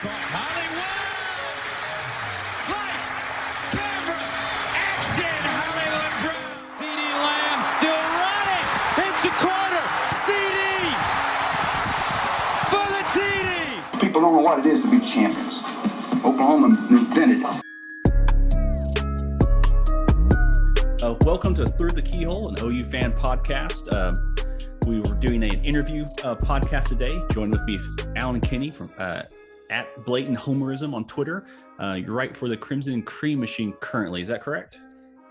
caught. Hollywood! Lights! Camera! Action! Hollywood Brown! CeeDee Lamb still running! Into corner! CeeDee! For the TD! People don't know what it is to be champions. Oklahoma invented it. Uh, welcome to Through the Keyhole, an OU fan podcast. Um, we were doing an interview uh, podcast today. Joined with me, Allen Kenney from uh, at Blatant Homerism on Twitter. Uh, you're right for the Crimson and Cream Machine currently. Is that correct?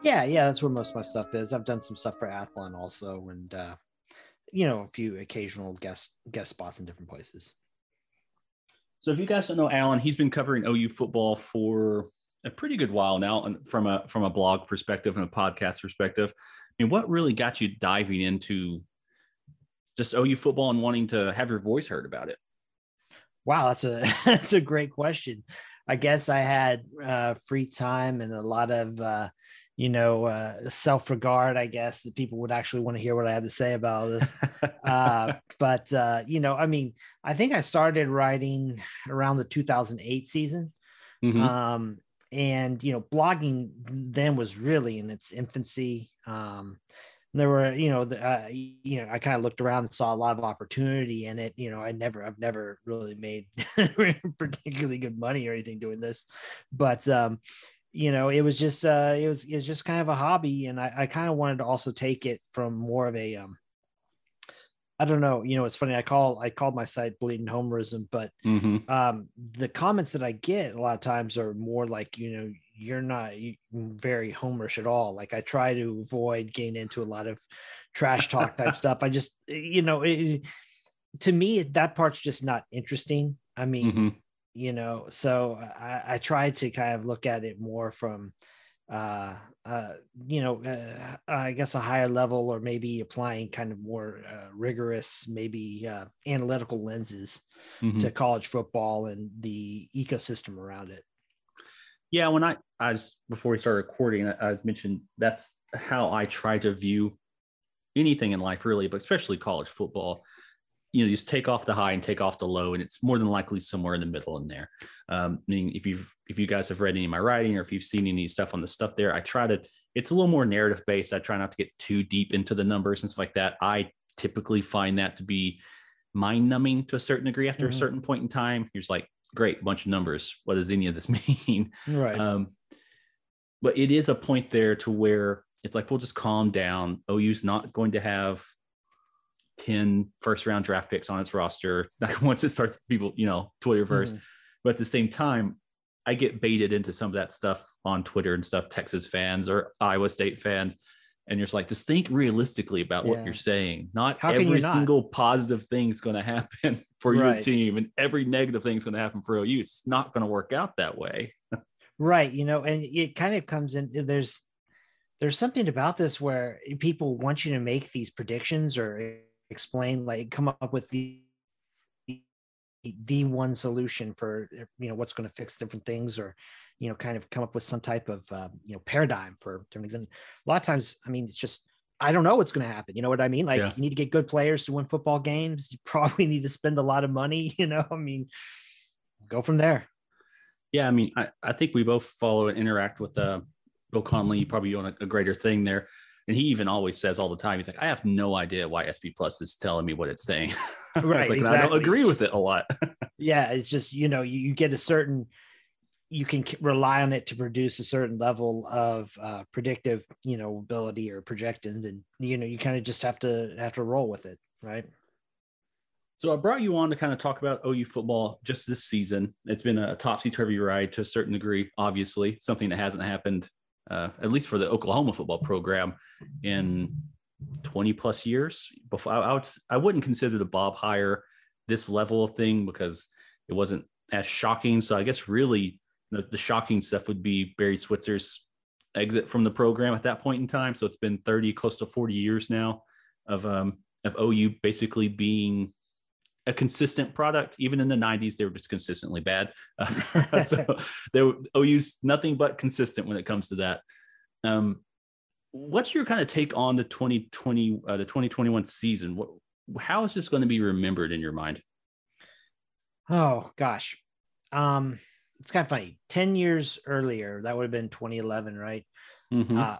Yeah, yeah, that's where most of my stuff is. I've done some stuff for Athlon also, and uh, you know, a few occasional guest guest spots in different places. So, if you guys don't know Allen, he's been covering OU football for a pretty good while now, and from a from a blog perspective and a podcast perspective. I mean, what really got you diving into just OU football and wanting to have your voice heard about it? Wow, that's a that's a great question. I guess I had uh, free time and a lot of uh, you know uh, self regard. I guess that people would actually want to hear what I had to say about this. uh, but uh, you know, I mean, I think I started writing around the 2008 season. Mhm. Um, and you know, blogging then was really in its infancy. Um, there were, you know, the, uh, you know, I kind of looked around and saw a lot of opportunity in it. You know, I never, I've never really made particularly good money or anything doing this, but um, you know, it was just, uh, it was, it was just kind of a hobby, and I, I kind of wanted to also take it from more of a, um, I don't know, you know, it's funny. I call, I called my site Blatant Homerism, but Mhm. um the comments that i get a lot of times are more like you know you're not very homerish at all like i try to avoid getting into a lot of trash talk type stuff i just you know it, to me that part's just not interesting i mean Mhm. you know so i i try to kind of look at it more from uh uh you know uh, i guess a higher level or maybe applying kind of more uh, rigorous maybe uh, analytical lenses Mhm. to college football and the ecosystem around it. Yeah, when I, as before we started recording, I, mentioned that's how I try to view anything in life, really, but especially college football. You know, just take off the high and take off the low, and it's more than likely somewhere in the middle in there. Um, I mean, if you've if you guys have read any of my writing or if you've seen any stuff on the stuff there, I try to. It's a little more narrative based. I try not to get too deep into the numbers and stuff like that. I typically find that to be mind numbing to a certain degree after Mhm. a certain point in time. You're just like, great, bunch of numbers. What does any of this mean? Right. Um, but it is a point there to where it's like, we'll just calm down. OU's not going to have 10 first round draft picks on its roster. Like once it starts, people, you know, Twitterverse. Mhm. But at the same time, I get baited into some of that stuff on Twitter and stuff, Texas fans or Iowa State fans. And you're just like, just think realistically about what you're saying. Not How every not? single positive thing is going to happen for your Right. team, and every negative thing is going to happen for OU. It's not going to work out that way. right. You know, and it kind of comes in uh, there's there's something about this where people want you to make these predictions or explain like come up with the the one solution for you know what's going to fix different things or you know kind of come up with some type of uh, you know paradigm for different things. And a lot of times i mean it's just i don't know what's going to happen. You know what i mean? Like Yeah. you need to get good players to win football games. You probably need to spend a lot of money you know? I mean go from there. Yeah, I mean, I, I think we both follow and interact with uh, Bill Connelly, you probably on a, a greater thing there. And he even always says all the time, he's like, I have no idea why SP+ is telling me what it's saying. Right, like, and I don't exactly. agree with it a lot. yeah it's just you know you, you get a certain you can rely on it to produce a certain level of uh, predictive you know ability or projections and you know you kind of just have to have to roll with it right So I brought you on to kind of talk about OU football just this season. It's been a topsy turvy ride to a certain degree, obviously, something that hasn't happened, uh, at least for the Oklahoma football program, in 20 plus years. Before I, would, I wouldn't consider the Bob hire this level of thing because it wasn't as shocking. So I guess really the, the shocking stuff would be Barry Switzer's exit from the program at that point in time. So it's been 30, close to 40 years now of um, of OU basically being a consistent product. Even in the 90s, they were just consistently bad. Uh, so they were, OU's nothing but consistent when it comes to that. Um, what's your kind of take on the 2020, uh, the 2021 season? What, how is this going to be remembered in your mind? Oh gosh, um, it's kind of funny. 10 years earlier, that would have been 2011, right? Mhm. Uh,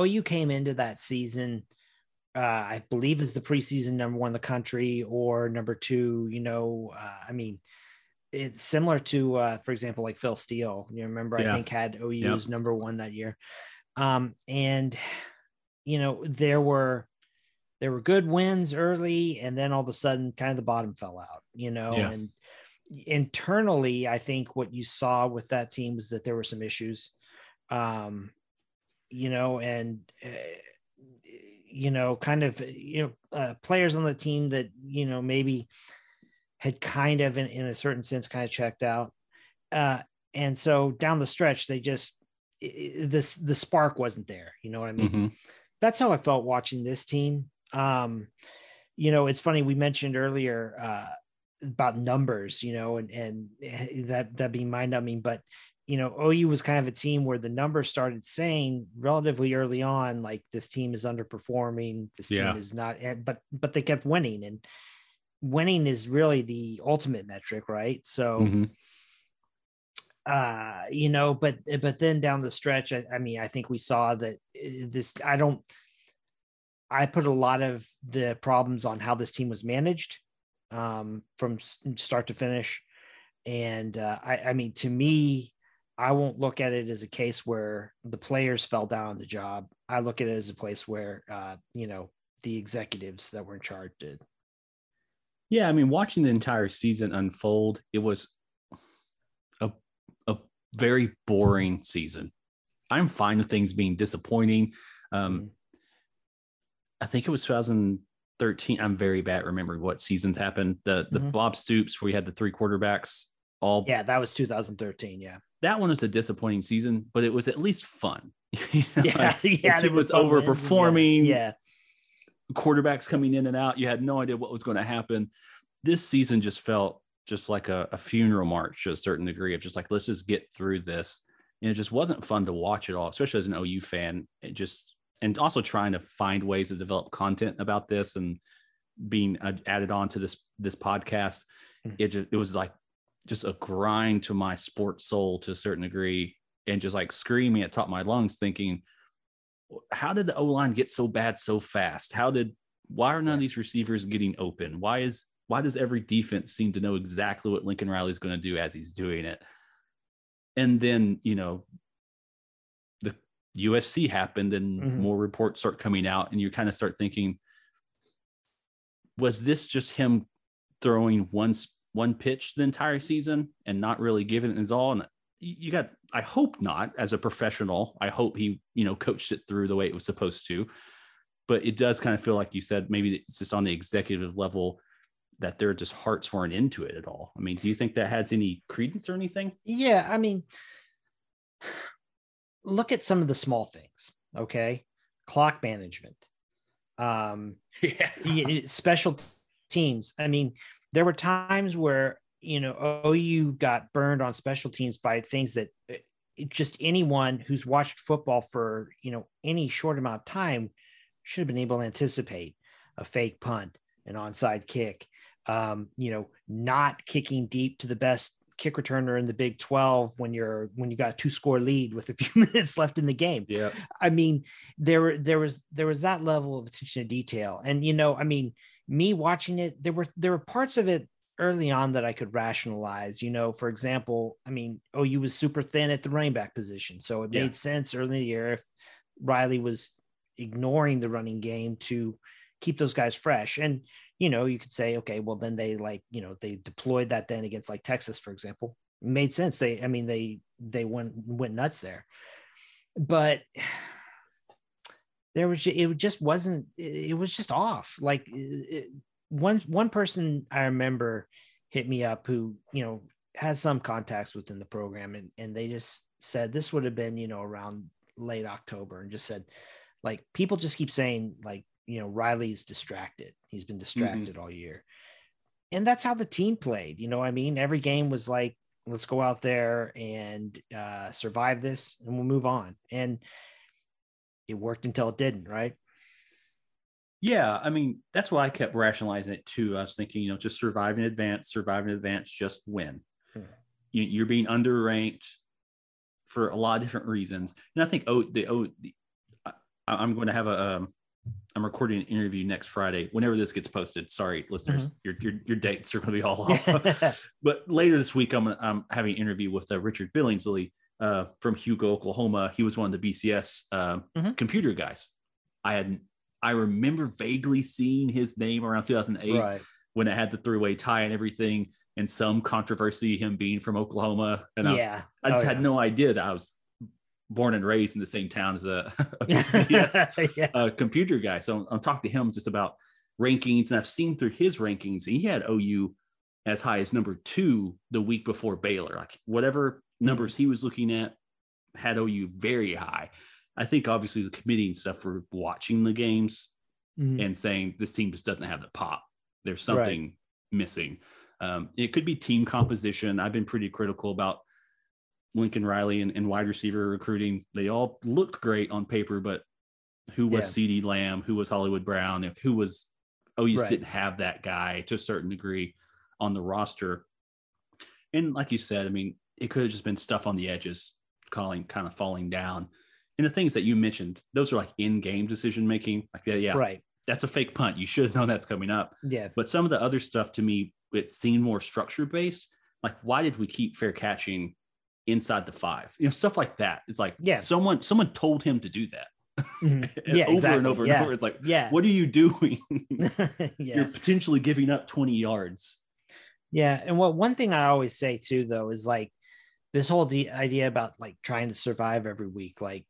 OU came into that season, uh, I believe is the preseason number one in the country or number two, you know, uh, I mean, it's similar to, uh, for example, like Phil Steele, you remember, I think had OU's number one that year. Um, and, you know, there were, there were good wins early and then all of a sudden kind of the bottom fell out, you know, Yeah. and internally, I think what you saw with that team was that there were some issues. Um, you know, and uh, you know, kind of you know, uh, players on the team that you know maybe had kind of, in, in a certain sense, kind of checked out, uh, and so down the stretch, they just this the spark wasn't there. You know what I mean? Mhm. That's how I felt watching this team. Um, you know, it's funny we mentioned earlier uh, about numbers, you know, and and eh, that that being mind numbing, but you know, OU was kind of a team where the numbers started saying relatively early on, like this team is underperforming, this Yeah. team is not, but but they kept winning, and winning is really the ultimate metric, right? So, Mhm. uh, you know, but but then down the stretch, I, I mean, I think we saw that uh, this. I don't. I put a lot of the problems on how this team was managed, um, from start to finish, and uh, I, I mean, to me, I won't look at it as a case where the players fell down on the job. I look at it as a place where, uh, you know, the executives that were in charge did. Yeah, I mean, watching the entire season unfold, it was a a very boring season. I'm fine with things being disappointing. Um, Mhm. I think it was 2013. I'm very bad at remembering what seasons happened. The the Mhm. Bob Stoops, where we had the three quarterbacks. All Yeah, that was 2013. Yeah. that one was a disappointing season, but it was at least fun. You know, Yeah. like, yeah. were was overperforming. Yeah. quarterbacks coming in and out. You had no idea what was going to happen. This season just felt just like a, a funeral march to a certain degree of just like, let's just get through this. And it just wasn't fun to watch at all, especially as an OU fan. It just, and also trying to find ways to develop content about this and being uh, added on to this, this podcast. Mhm. It just, it was like just a grind to my sports soul to a certain degree and just like screaming at top of my lungs thinking, how did the O line get so bad so fast? How did why are none of these receivers getting open? Why is why does every defense seem to know exactly what Lincoln Riley's going to do as he's doing it? And then, you know, the USC happened and Mhm. more reports start coming out, and you kind of start thinking, was this just him throwing one s- one pitch the entire season and not really giving it his all? And you got i hope not as a professional i hope he you know coached it through the way it was supposed to but it does kind of feel like you said maybe it's just on the executive level that their just hearts weren't into it at all i mean do you think that has any credence or anything Yeah, I mean, look at some of the small things. Okay, clock management, um, yeah special teams. I mean, there were times where you know OU got burned on special teams by things that uh, just anyone who's watched football for you know any short amount of time should have been able to anticipate a fake punt, an onside kick, um, you know, not kicking deep to the best kick returner in the Big 12 when you're when you got a two score lead with a few minutes left in the game. yeah I mean, there were there was there was that level of attention to detail. And you know, I mean, me watching it, there were there were parts of it early on that I could rationalize. You know, for example, I mean, oh, OU was super thin at the running back position. So it Yeah. made sense early in the year if Riley was ignoring the running game to keep those guys fresh. And you know, you could say, okay, well, then they like, you know, they deployed that then against like Texas, for example. It made sense. They, I mean, they they went went nuts there. But there was it just wasn't it was just off. Like it, one one person I remember hit me up who, you know, has some contacts within the program and and they just said this would have been, you know, around late October and just said like people just keep saying like you know Riley's distracted. He's been distracted all year. And that's how the team played. You know, what I mean, every game was like, let's go out there and uh, survive this and we'll move on. And it worked until it didn't, right? yeah i mean that's why i kept rationalizing it too i was thinking you know just survive in advance survive in advance just win Hmm. you, you're being underranked for a lot of different reasons. And I think oh the oh the, I, I'm going to have a um, I'm recording an interview next Friday. Whenever this gets posted, sorry listeners, your, your your dates are going to be all off. but later this week, I'm I'm having an interview with uh, Richard Billingsley uh, from Hugo, Oklahoma. He was one of the BCS uh, Mhm. computer guys. I had I remember vaguely seeing his name around 2008 right. when it had the three way tie and everything, and some controversy him being from Oklahoma. And I, yeah. I just Oh, had yeah. no idea that I was born and raised in the same town as a, a BCS yeah. uh, computer guy. So I'm, I'm talking to him just about rankings, and I've seen through his rankings, he had OU as high as number two the week before Baylor. Like whatever numbers he was looking at had OU very high. I think obviously the committee and stuff for watching the games Mhm. and saying this team just doesn't have the pop. There's Right. something missing. Um, it could be team composition. I've been pretty critical about Lincoln Riley and, and wide receiver recruiting. They all looked great on paper, but who was Yeah. CeeDee Lamb? Who was Hollywood Brown? Who was oh, you Right. didn't have that guy to a certain degree on the roster. And like you said, I mean, it could have just been stuff on the edges, calling kind of falling down. And the things that you mentioned, those are like in-game decision making. Like, yeah, yeah, Right. that's a fake punt. You should have known that's coming up. Yeah. But some of the other stuff to me, it seemed more structure based. Like, why did we keep fair catching inside the five? You know, stuff like that. It's like, Yeah. someone someone told him to do that. Mhm. Yeah. over exactly. and over yeah. and over. It's like, Yeah. what are you doing? yeah. You're potentially giving up 20 yards. Yeah, and what one thing I always say too, though, is like this whole the idea about like trying to survive every week, like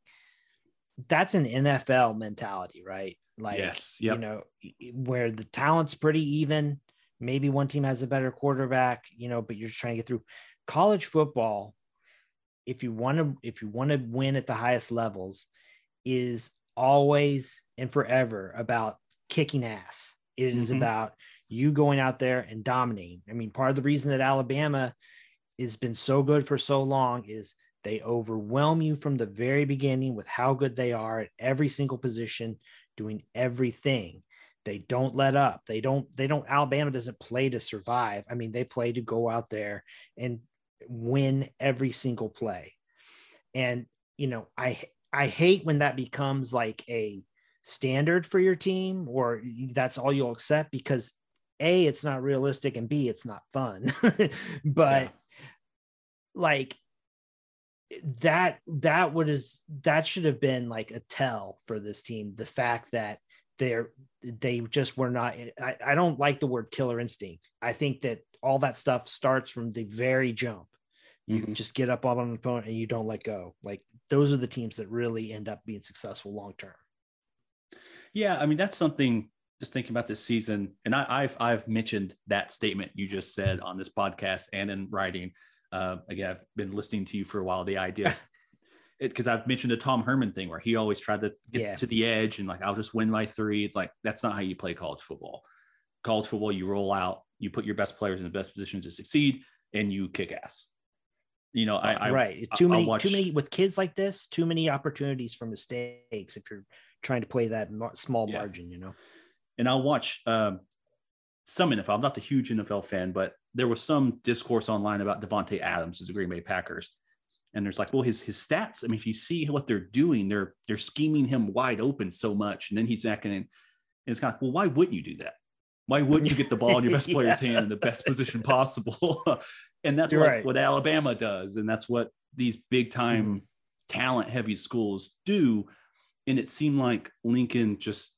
that's an NFL mentality, right? Like, Yes, you know, where the talent's pretty even. Maybe one team has a better quarterback, you know, but you're just trying to get through college football. If you want to, if you want to win at the highest levels, is always and forever about kicking ass. It is Mhm. about you going out there and dominating. I mean, part of the reason that Alabama has been so good for so long is they overwhelm you from the very beginning with how good they are at every single position, doing everything. They don't let up. They don't, they don't, Alabama doesn't play to survive. I mean, they play to go out there and win every single play. And, you know, I, I hate when that becomes like a standard for your team or that's all you'll accept because a it's not realistic and b it's not fun but Yeah. Like that that would is that should have been like a tell for this team the fact that they're they just were not I, I don't like the word killer instinct i think that all that stuff starts from the very jump you Mhm. just get up on an opponent and you don't let go like those are the teams that really end up being successful long term Yeah, I mean that's something. Just thinking about this season, and I, I've I've mentioned that statement you just said on this podcast and in writing. Uh, again, I've been listening to you for a while. The idea, because I've mentioned the Tom Herman thing where he always tried to get Yeah. to the edge and like I'll just win by three. It's like that's not how you play college football. College football, you roll out, you put your best players in the best positions to succeed, and you kick ass. You know, I, I right too many watch- too many with kids like this too many opportunities for mistakes if you're trying to play that small Yeah. margin you know and I'll watch um, some NFL. I'm not a huge NFL fan, but there was some discourse online about Davante Adams as the Green Bay Packers, and there's like, well, his his stats. I mean, if you see what they're doing, they're they're scheming him wide open so much, and then he's acting. And it's kind of like, well, why wouldn't you do that? Why wouldn't you get the ball in your best player's hand in the best position possible? and that's what, right. what Alabama does, and that's what these big time Mm-hmm. talent heavy schools do. And it seemed like Lincoln just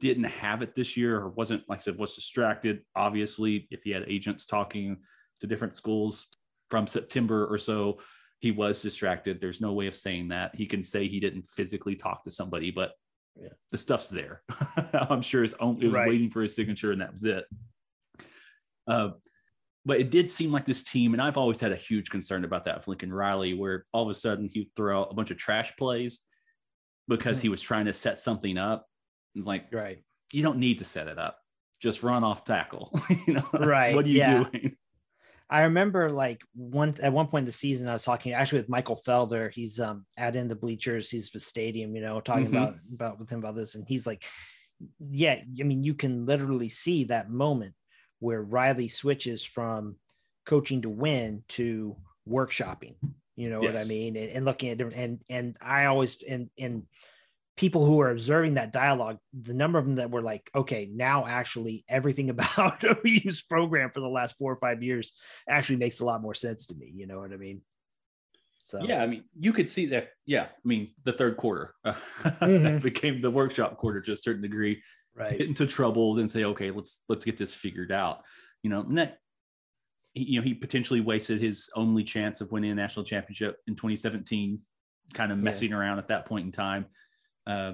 didn't have it this year or wasn't like I said was distracted obviously if he had agents talking to different schools from September or so he was distracted there's no way of saying that he can say he didn't physically talk to somebody but Yeah. the stuff's there I'm sure it's only, it was Right. waiting for his signature and that was it uh, but it did seem like this team and I've always had a huge concern about that with Lincoln Riley where all of a sudden he'd throw out a bunch of trash plays because Mhm. he was trying to set something up It's like right you don't need to set it up. Just run off tackle. you know, Right, What are you yeah. doing? I remember like one at one point in the season, I was talking actually with Michael Felder. He's um at in the bleachers, he's the stadium, you know, talking Mhm. about about with him about this, and he's like, yeah, I mean, you can literally see that moment where Riley switches from coaching to win to workshopping. You know what I mean? And, and looking at different and and I always and and people who are observing that dialogue, the number of them that were like, okay, now actually everything about OU's program for the last four or five years actually makes a lot more sense to me. You know what I mean? So Yeah, I mean, you could see that. Yeah, I mean, the third quarter uh, Mhm. that became the workshop quarter to a certain degree. right. Get into trouble, then say, okay, let's let's get this figured out. You know, and that you know he potentially wasted his only chance of winning a national championship in 2017, kind of Yeah. messing around at that point in time. Uh,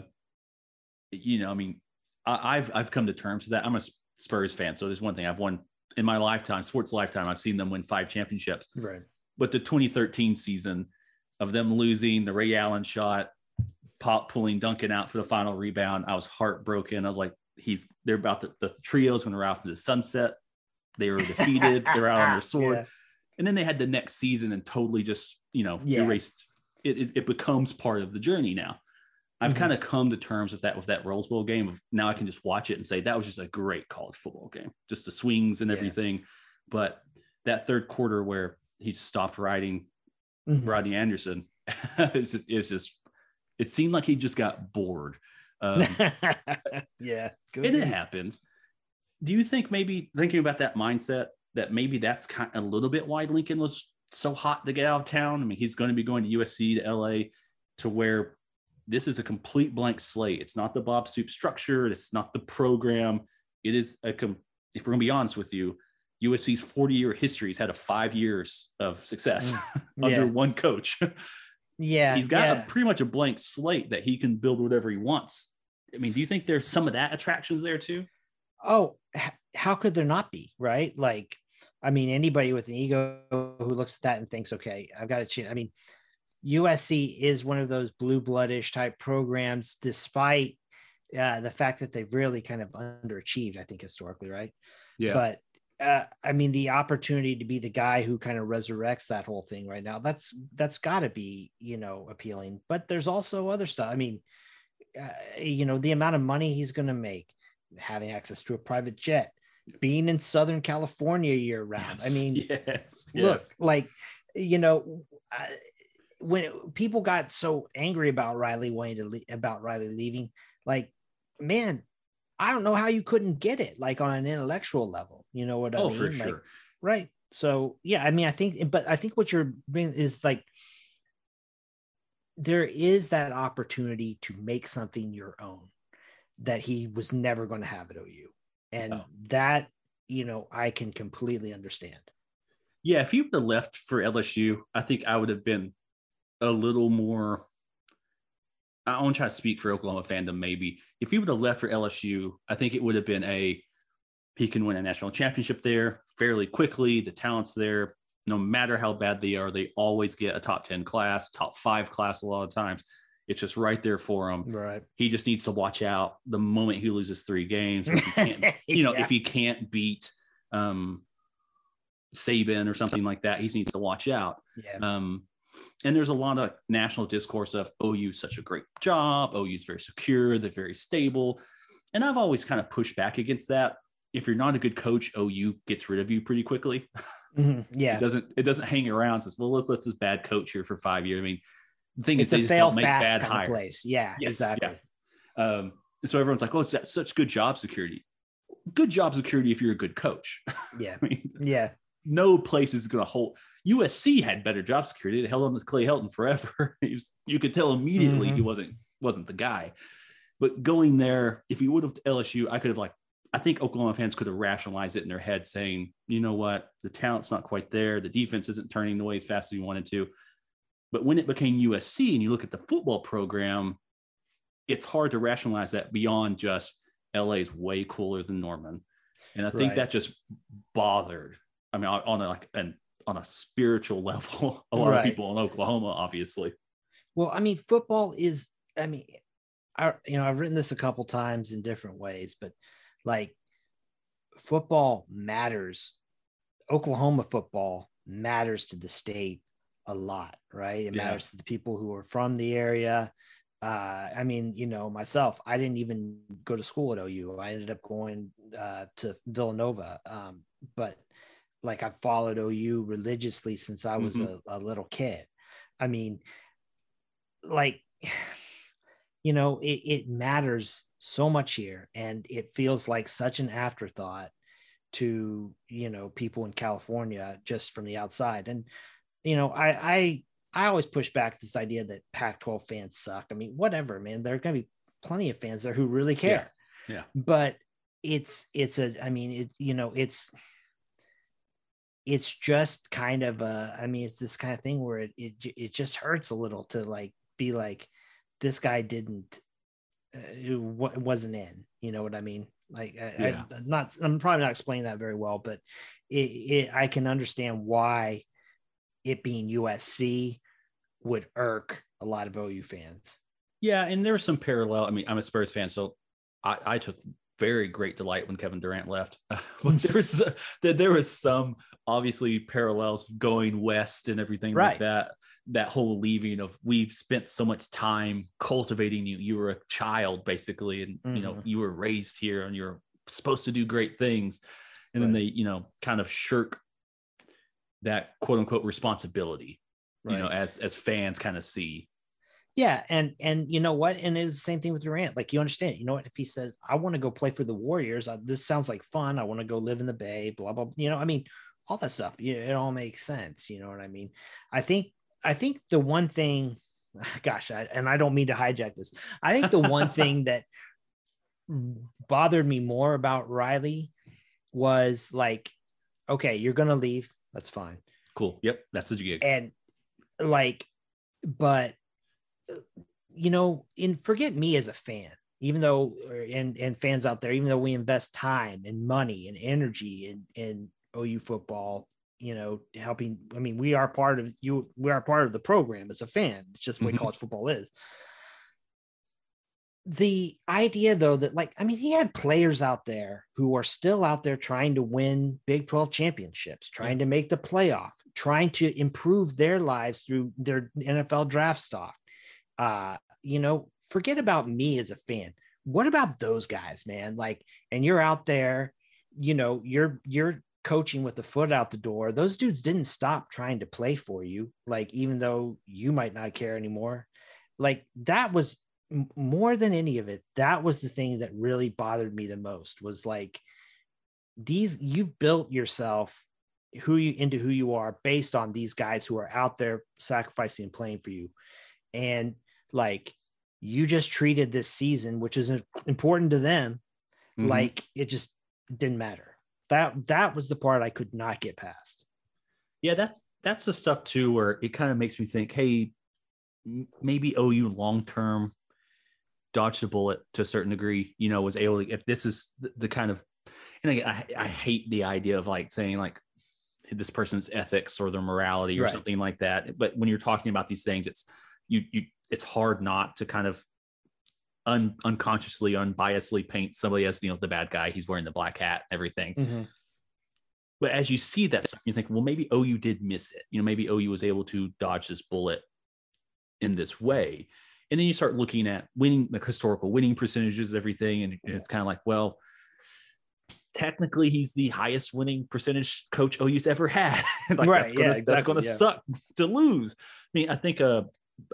you know, I mean, I, I've I've come to terms with that. I'm a Spurs fan, so there's one thing I've won in my lifetime, sports lifetime. I've seen them win five championships Right. but the 2013 season of them losing the Ray Allen shot, pop pulling Duncan out for the final rebound, I was heartbroken. I was like, he's they're about to, the trio's when to ride off into the sunset. They were defeated. they're out on their sword, Yeah. and then they had the next season and totally just you know Yeah. erased. It, it, it becomes part of the journey now. I've Mhm. kind of come to terms with that with that Rose Bowl game. Of now I can just watch it and say that was just a great college football game, just the swings and Yeah. everything. But that third quarter where he stopped riding Mhm. Rodney Anderson. it's just, it's just, it seemed like he just got bored. Um, yeah. Good. and it happens. Do you think maybe thinking about that mindset that maybe that's kind of a little bit why Lincoln was so hot to get out of town? I mean, he's going to be going to USC to LA to where this is a complete blank slate. It's not the Bob Stoops structure. It's not the program. It is a, com- if we're going to be honest with you, USC's 40 year history has had a five years of success mm. under Yeah. one coach. Yeah. he's got yeah. a pretty much a blank slate that he can build whatever he wants. I mean, do you think there's some of that attractions there too? oh how could there not be right like i mean anybody with an ego who looks at that and thinks okay i've got to change i mean usc is one of those blue bloodish type programs despite uh, the fact that they've really kind of underachieved i think historically right Yeah. but uh, I mean, the opportunity to be the guy who kind of resurrects that whole thing right now, that's that's got to be, you know, appealing. But there's also other stuff. I mean, uh, you know, the amount of money he's going to make, having access to a private jet, being in Southern California year round. I mean, yes, look, yes. like, you know, I, when people got so angry about Riley wanting to le- about Riley leaving, like, man, I don't know how you couldn't get it, like on an intellectual level. You know what I oh, mean? for Like, sure. right. So yeah, I mean, I think, but I think what you're bringing is like there is that opportunity to make something your own that he was never going to have at OU, and No. that you know I can completely understand. Yeah, if you would have left for LSU, I think I would have been a little more. I want to try to speak for Oklahoma fandom. Maybe if he would have left for LSU, I think it would have been a he can win a national championship there fairly quickly. The talent's there. No matter how bad they are, they always get a top 10 class, top five class a lot of times. It's just right there for him. Right. He just needs to watch out the moment he loses three games. If he can't, you know, Yeah. if he can't beat um, Saban or something like that, he needs to watch out. Yeah. Um, and there's a lot of national discourse of OU such a great job. OU is very secure. They're very stable. And I've always kind of pushed back against that. If you're not a good coach, OU gets rid of you pretty quickly. Mhm. Yeah. It doesn't. It doesn't hang around. Says, well, let's let this bad coach here for five years. I mean, the thing It's is, they a just fail don't make fast bad hires. place. Yeah. Yes, exactly. Um, and so everyone's like, oh, it's that such good job security. Good job security if you're a good coach. Yeah. I mean, Yeah. No place is going to hold. USC had better job security. They held on to Clay Helton forever. He was- you could tell immediately he Mhm. wasn't wasn't the guy. But going there, if he would have to LSU, I could have like I think Oklahoma fans could have rationalized it in their head, saying, you know what, the talent's not quite there. The defense isn't turning the way as fast as you wanted to. But when it became USC and you look at the football program, it's hard to rationalize that beyond just LA is way cooler than Norman. And I think Right. that just bothered. I mean, on, a, like an on a spiritual level, a lot Right. of people in Oklahoma, obviously. Well, I mean, football is, I mean, I, you know, I've written this a couple times in different ways, but like football matters. Oklahoma football matters to the state a lot, right? It Yeah. matters to the people who are from the area. Uh, I mean, you know, myself, I didn't even go to school at OU. I ended up going uh, to Villanova. Um, but like I've followed OU religiously since I was Mhm. a, a little kid. I mean, like, you know, it, it matters so much here, and it feels like such an afterthought to you know people in California just from the outside. And you know, I I I always push back this idea that Pac-12 fans suck. I mean, whatever, man. There are going to be plenty of fans there who really care. yeah. But it's it's a I mean, it you know, it's it's just kind of a I mean, it's this kind of thing where it it it just hurts a little to like be like this guy didn't uh, it wa- wasn't in, you know what I mean? Like I, Yeah. I'm not I'm probably not explaining that very well, but it, it I can understand why it being USC would irk a lot of OU fans. Yeah, and there was some parallel. I mean, I'm a Spurs fan, so I, I took very great delight when Kevin Durant left. but there was there was some obviously parallels going west and everything Right. like that. That whole leaving of we spent so much time cultivating you. You were a child basically, and you know Mhm. you were raised here, and you're supposed to do great things. And then they, you know, kind of shirk that quote unquote responsibility. You know, as as fans kind of see. Yeah, and and you know what? And it's the same thing with Durant. Like you understand, you know what? If he says, "I want to go play for the Warriors," uh, this sounds like fun. I want to go live in the Bay. Blah blah. You know, I mean, all that stuff. Yeah, it all makes sense. You know what I mean? I think I think the one thing, gosh, I, and I don't mean to hijack this. I think the one thing that bothered me more about Riley was like, okay, you're gonna leave. That's fine Cool. Yep, that's what you get. and like but you know in forget me as a fan even though and and fans out there even though we invest time and money and energy and in OU football you know helping i mean we are part of you we are part of the program as a fan. It's just the way Mhm. college football is. The idea though that like i mean he had players out there who are still out there trying to win big 12 championships trying to make the playoff trying to improve their lives through their nfl draft stock. Uh you know forget about me as a fan. What about those guys man? Like and you're out there you know you're you're coaching with the foot out the door those dudes didn't stop trying to play for you like even though you might not care anymore. Like that was more than any of it that was the thing that really bothered me the most was like these you've built yourself who you into who you are based on these guys who are out there sacrificing and playing for you. And like you just treated this season which is important to them Mhm. like it just didn't matter that that was the part i could not get past Yeah, that's that's the stuff too where it kind of makes me think, hey, maybe OU long term dodged a bullet to a certain degree. You know, was able to if this is the, kind of and again, I I hate the idea of like saying like this person's ethics or their morality or Right. something like that. But when you're talking about these things, it's you you it's hard not to kind of un, unconsciously, unbiasedly paint somebody as you know the bad guy. He's wearing the black hat, everything. But as you see that, stuff, you think, well, maybe OU did miss it. You know, maybe OU was able to dodge this bullet in this way. And then you start looking at winning, the historical winning percentages, everything. And it's kind of like, well, technically he's the highest winning percentage coach OU's ever had. like Right, that's gonna, yeah, that's gonna yeah. suck to lose. I mean, I think uh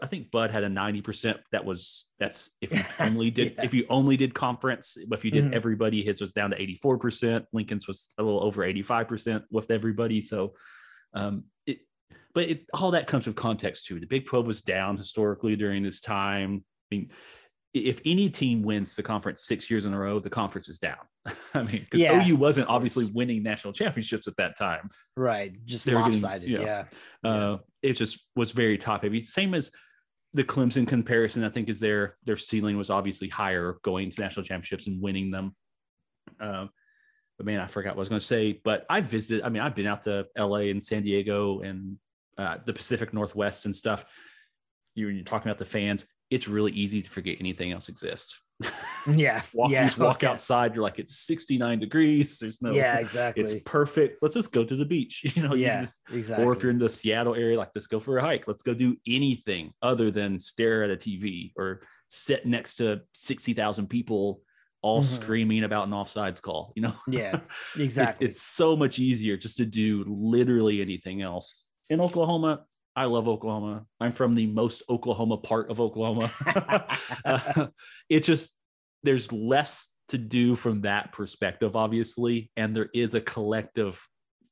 I think Bud had a 90% that was that's if you only did Yeah. if you only did conference, but if you did Mhm. everybody, his was down to 84%. Lincoln's was a little over 85% with everybody. So um it but it all that comes with context too. The Big 12 was down historically during this time. I mean, if any team wins the conference six years in a row, the conference is down. I mean, because Yeah, OU wasn't obviously winning national championships at that time. right just They were getting- lopsided yeah. yeah Uh, it just was very top heavy. Same as the Clemson comparison, I think is their their ceiling was obviously higher going to national championships and winning them. Um, but man, I forgot what I was going to say. But I visited. I mean, I've been out to LA and San Diego and uh, the Pacific Northwest and stuff. You, you're talking about the fans. It's really easy to forget anything else exists. Yeah walk, yeah just walk okay. outside. You're like, it's 69 degrees. There's no. yeah exactly. It's perfect. Let's just go to the beach. You know, you yeah just exactly or if you're in the Seattle area, like let's go for a hike. Let's go do anything other than stare at a TV or sit next to 60,000 people all Mhm. screaming about an offsides call. You know, Yeah, exactly. It's, so much easier just to do literally anything else. In Oklahoma, I love Oklahoma. I'm from the most Oklahoma part of Oklahoma. Uh, it's just there's less to do from that perspective, obviously, and there is a collective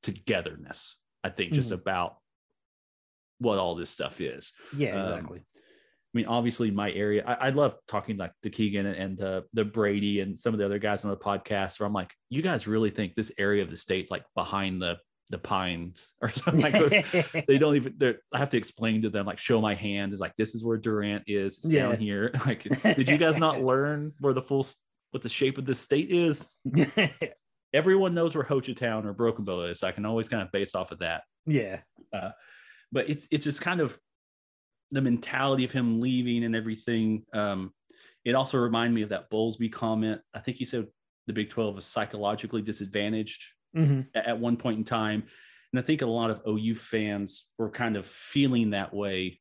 togetherness. I think just Mhm. about what all this stuff is. yeah, um, exactly. I mean, obviously, my area. I, I love talking like to Keegan and, and uh, the Brady and some of the other guys on the podcast. Where I'm like, you guys really think this area of the state's like behind the the pines or something? like that. they don't even. They're, I have to explain to them like, show my hand is like this is where Durant is. It's Yeah. down here. Like, did you guys not learn where the full what the shape of the state is? Everyone knows where Hochatown or Broken Bow is. So I can always kind of base off of that yeah, but it's it's just kind of the mentality of him leaving and everything. Um, it also reminded me of that Bowlesby comment. I think he said the Big 12 is psychologically disadvantaged Mhm. at one point in time. And I think a lot of OU fans were kind of feeling that way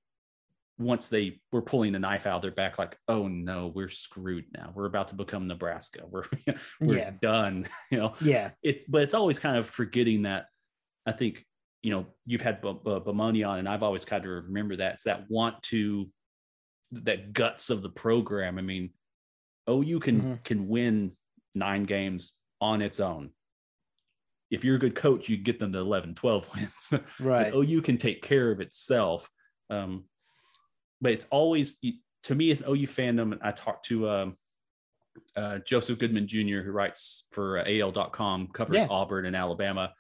once they were pulling the knife out of their back, like, oh no, we're screwed now. We're about to become Nebraska. We're we're Yeah. done. You know, yeah, it's but it's always kind of forgetting that I think you know you've had B- B- Bomoni on, and I've always kind of remember that it's that want to that guts of the program. I mean, OU can Mhm. can win nine games on its own. If you're a good coach, you get them to 11, 12 wins. Right. OU can take care of itself. Um, but it's always to me as OU fandom. and I talked to um, uh, Joseph Goodman Jr., who writes for uh, AL.com, covers Yeah. Auburn and Alabama.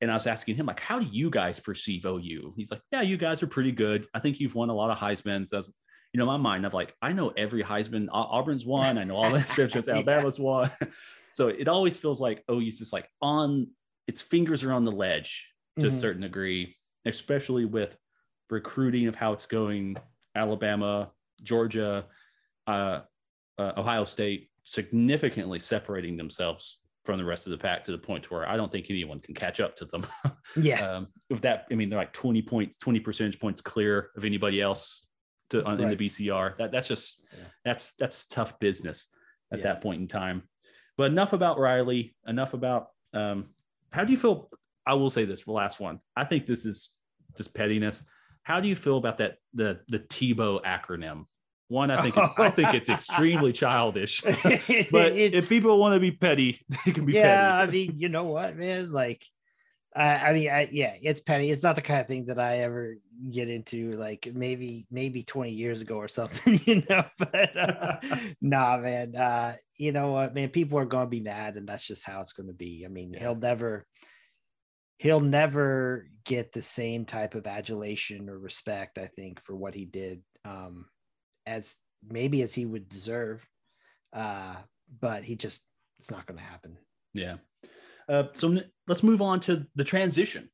And I was asking him, like, how do you guys perceive OU? He's like, yeah, you guys are pretty good. I think you've won a lot of Heisman's. As you know, my mind, I've like, I know every Heisman. Auburn's won. I know all the championships. Yeah. Alabama's won. so it always feels like OU's just like on its fingers are on the ledge to a Mhm. certain degree, especially with recruiting of how it's going. Alabama, Georgia, uh, uh, Ohio State significantly separating themselves from the rest of the pack to the point to where I don't think anyone can catch up to them. Yeah, um, with that, I mean, they're like 20 points, 20 percentage points clear of anybody else to on, in the BCR. That that's just Yeah. that's that's tough business at Yeah. that point in time. But enough about Riley. Enough about um, how do you feel? I will say this, the last one. I think this is just pettiness. How do you feel about that the the Tebow acronym? One, I think it's, I think it's extremely childish. but if people want to be petty, they can be yeah, petty. I mean, you know what, man? Like, I, I mean, I, yeah, it's petty. It's not the kind of thing that I ever get into. Like, maybe, maybe twenty years ago or something, you know. But uh, nah, man. Uh, you know what, man? People are going to be mad, and that's just how it's going to be. I mean, Yeah. he'll never, he'll never get the same type of adulation or respect. I think for what he did, um, as maybe as he would deserve. Uh, but he just, it's not going to happen. Yeah. Uh, so let's move on to the transition.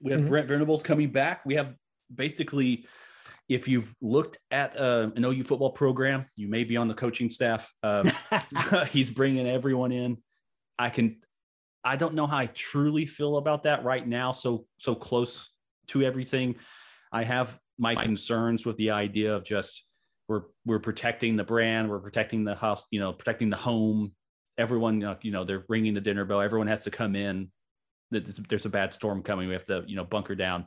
We have Mhm. Brent Venables coming back. We have basically, if you've looked at uh, an OU football program, you may be on the coaching staff. Um, he's bringing everyone in. I can, I don't know how I truly feel about that right now. So so close to everything. I have my concerns with the idea of just we're we're protecting the brand, we're protecting the house, you know, protecting the home. Everyone, uh, you know, they're ringing the dinner bell. Everyone has to come in. There's- There's a bad storm coming. We have to, you know, bunker down.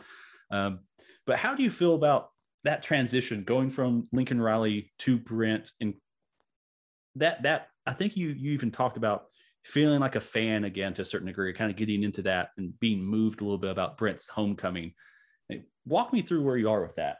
Um, but how do you feel about that transition going from Lincoln Riley to Brent and that that I think you you even talked about feeling like a fan again to a certain degree, kind of getting into that and being moved a little bit about Brent's homecoming. Walk me through where you are with that.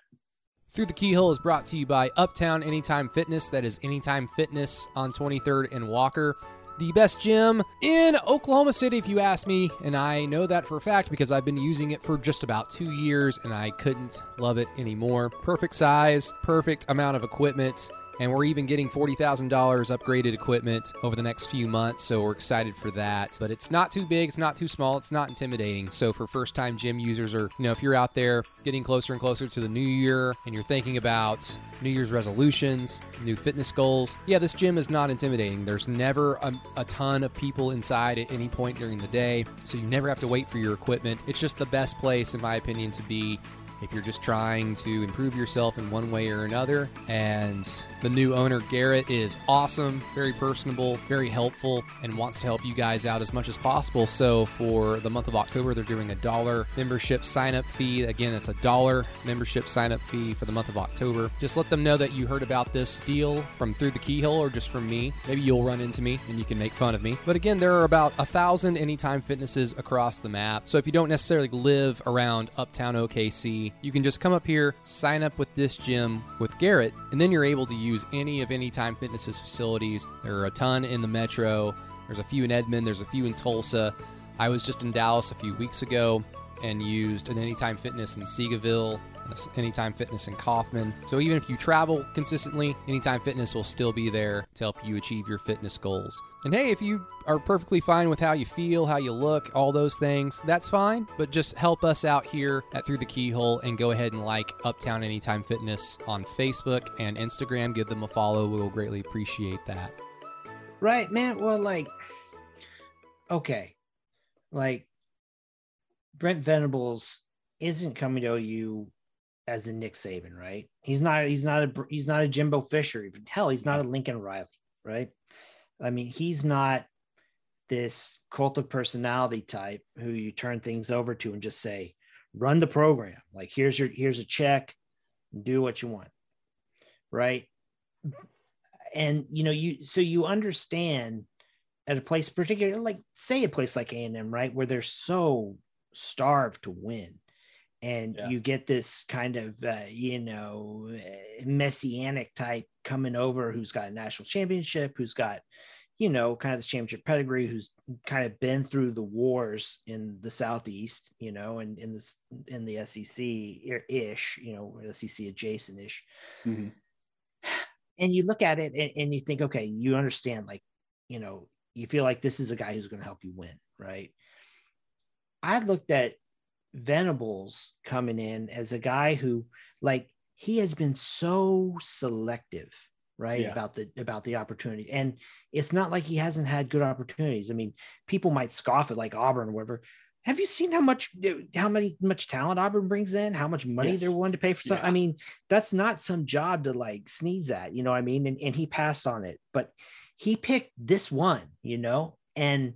Through the Keyhole is brought to you by Uptown Anytime Fitness. That is Anytime Fitness on 23rd and Walker. The best gym in Oklahoma City, if you ask me. And I know that for a fact because I've been using it for just about two years and I couldn't love it anymore. Perfect size, perfect amount of equipment. And we're even getting $40,000 upgraded equipment over the next few months. So we're excited for that. But it's not too big, it's not too small, it's not intimidating. So for first time gym users, or, you know, if you're out there getting closer and closer to the new year and you're thinking about New Year's resolutions, new fitness goals, yeah, this gym is not intimidating. There's never a, a ton of people inside at any point during the day. So you never have to wait for your equipment. It's just the best place, in my opinion, to be if you're just trying to improve yourself in one way or another. And the new owner, Garrett, is awesome, very personable, very helpful, and wants to help you guys out as much as possible. So for the month of October, they're doing a dollar membership sign up fee. Again, it's a dollar membership sign up fee for the month of October. Just let them know that you heard about this deal from Through the Keyhole or just from me. Maybe you'll run into me and you can make fun of me. But again, there are about a thousand Anytime Fitnesses across the map. So if you don't necessarily live around Uptown OKC, you can just come up here, sign up with this gym with Garrett, and then you're able to use any of Anytime Fitness's facilities. There are a ton in the metro. There's a few in Edmond, there's a few in Tulsa. I was just in Dallas a few weeks ago and used an Anytime Fitness in Seagoville, Anytime Fitness in Kaufman. So even if you travel consistently, Anytime Fitness will still be there to help you achieve your fitness goals. And hey, if you are perfectly fine with how you feel, how you look, all those things, that's fine. But just help us out here at Through the Keyhole and go ahead and like Uptown Anytime Fitness on Facebook and Instagram. Give them a follow. We'll greatly appreciate that. Right, man. Well, like, okay, like Brent Venables isn't coming to you as a Nick Saban, right? He's not. He's not a. He's not a Jimbo Fisher. Even hell, he's not a Lincoln Riley, right? I mean, he's not this cult of personality type who you turn things over to and just say, run the program. Like here's your here's a check, do what you want, right? And you know you so you understand at a place particularly like say a place like A&M, right, where they're so starved to win and yeah. you get this kind of uh, you know messianic type coming over who's got a national championship who's got you know kind of this championship pedigree who's kind of been through the wars in the southeast you know and in this in the sec ish you know sec adjacent ish mm-hmm. and you look at it and, and you think okay you understand like you know you feel like this is a guy who's going to help you win right i looked at Venables coming in as a guy who like he has been so selective right yeah. about the about the opportunity. And it's not like he hasn't had good opportunities. I mean people might scoff at like auburn or whatever. Have you seen how much how many much talent auburn brings in? How much money yes. they're willing to pay for yeah. i mean that's not some job to like sneeze at you know what i mean? And, and he passed on it but he picked this one you know? And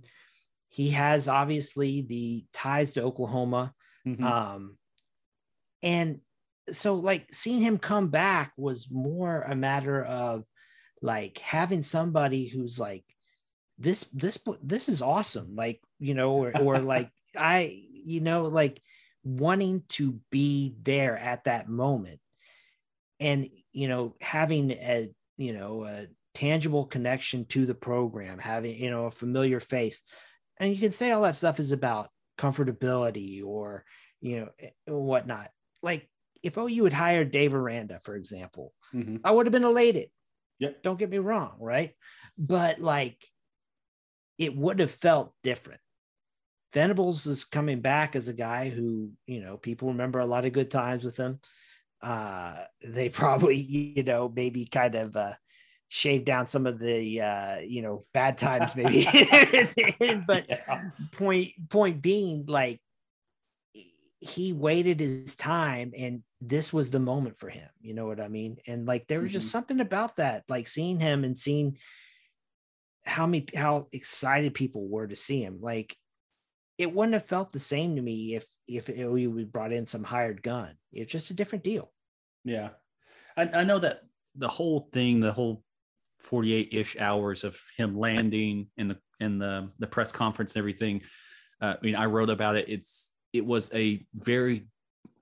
he has obviously the ties to oklahoma Mm-hmm. Um, and so like seeing him come back was more a matter of like having somebody who's like this this this is awesome. Like you know or, or like i you know like wanting to be there at that moment. And you know having a you know a tangible connection to the program having you know a familiar face. And you can say all that stuff is about comfortability or you know eh, whatnot. Like if OU had hired Dave Aranda, for example, mm-hmm. I would have been elated. Yep. Don't get me wrong, right? But like it would have felt different. Venables is coming back as a guy who, you know, people remember a lot of good times with him. Uh, they probably, you know, maybe kind of uh, shave down some of the uh, you know bad times maybe. But yeah. point point being like he waited his time and this was the moment for him you know what i mean? And like there was mm-hmm. just something about that like seeing him and seeing how many how excited people were to see him like it wouldn't have felt the same to me if if we brought in some hired gun. It's just a different deal. Yeah. I, I know that the whole thing the whole 48-ish hours of him landing in the in the the press conference and everything. Uh, I mean, I wrote about it. It's it was a very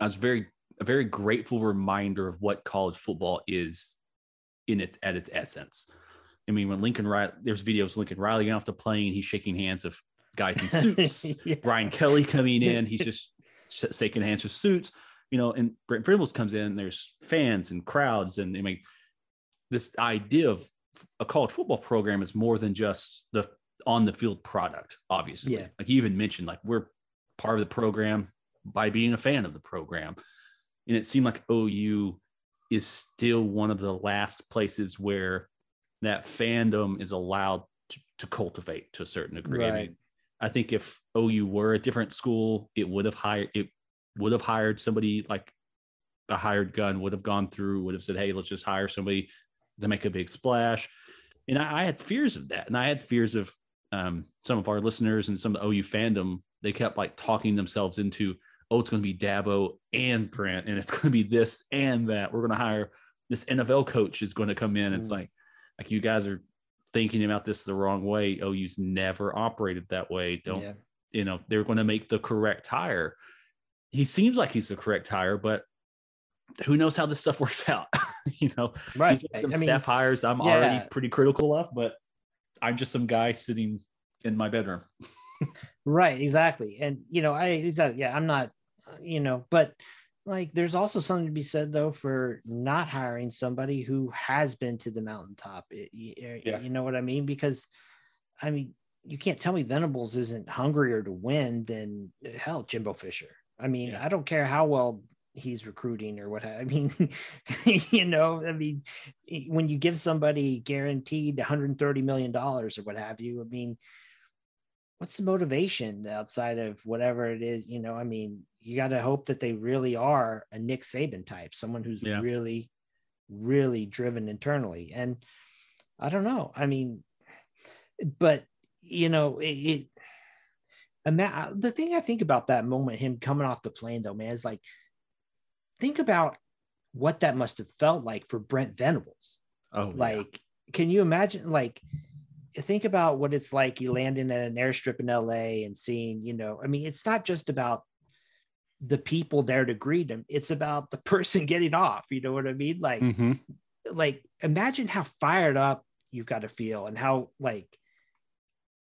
I was very a very grateful reminder of what college football is in its at its essence. I mean, when Lincoln Riley, there's videos of Lincoln Riley getting off the plane, he's shaking hands of guys in suits. yeah. Brian Kelly coming in, he's just shaking hands with suits. You know, and Brent Venables comes in, there's fans and crowds, and I mean, this idea of a college football program is more than just the on the field product, obviously. Yeah. Like you even mentioned, like we're part of the program by being a fan of the program. And it seemed like OU is still one of the last places where that fandom is allowed to, to cultivate to a certain degree. Right. I, mean, I think if OU were a different school, it would have hired it would have hired somebody like a hired gun would have gone through, would have said, "Hey, let's just hire somebody to make a big splash." And I, I had fears of that, and I had fears of um, some of our listeners and some of the OU fandom. They kept like talking themselves into, "Oh, it's going to be Dabo and Brent, and it's going to be this and that. We're going to hire this NFL coach is going to come in." It's Mm. like, like you guys are thinking about this the wrong way. OU's never operated that way. Don't Yeah. you know they're going to make the correct hire. He seems like he's the correct hire, but who knows how this stuff works out? you know, Right. some I mean, staff hires I'm yeah. already pretty critical of, but I'm just some guy sitting in my bedroom. Right, exactly. And you know, I exactly yeah, I'm not, you know, but like there's also something to be said though for not hiring somebody who has been to the mountaintop. It- you, er, Yeah. you know what I mean? Because I mean, you can't tell me Venables isn't hungrier to win than hell Jimbo Fisher. I mean, Yeah. I don't care how well he's recruiting or what I mean, you know, I mean, when you give somebody guaranteed 130 million dollars or what have you, I mean, what's the motivation outside of whatever it is you know i mean you got to hope that they really are a nick saban type someone who's Yeah. really really driven internally and i don't know i mean but you know it, it ima- the thing i think about that moment him coming off the plane though man is like think about what that must have felt like for brent venables Oh, yeah. like can you imagine like think about what it's like you landing at an airstrip in LA and seeing, you know, I mean, it's not just about the people there to greet him, it's about the person getting off. You know what I mean? Like, Mhm. like imagine how fired up you've got to feel and how like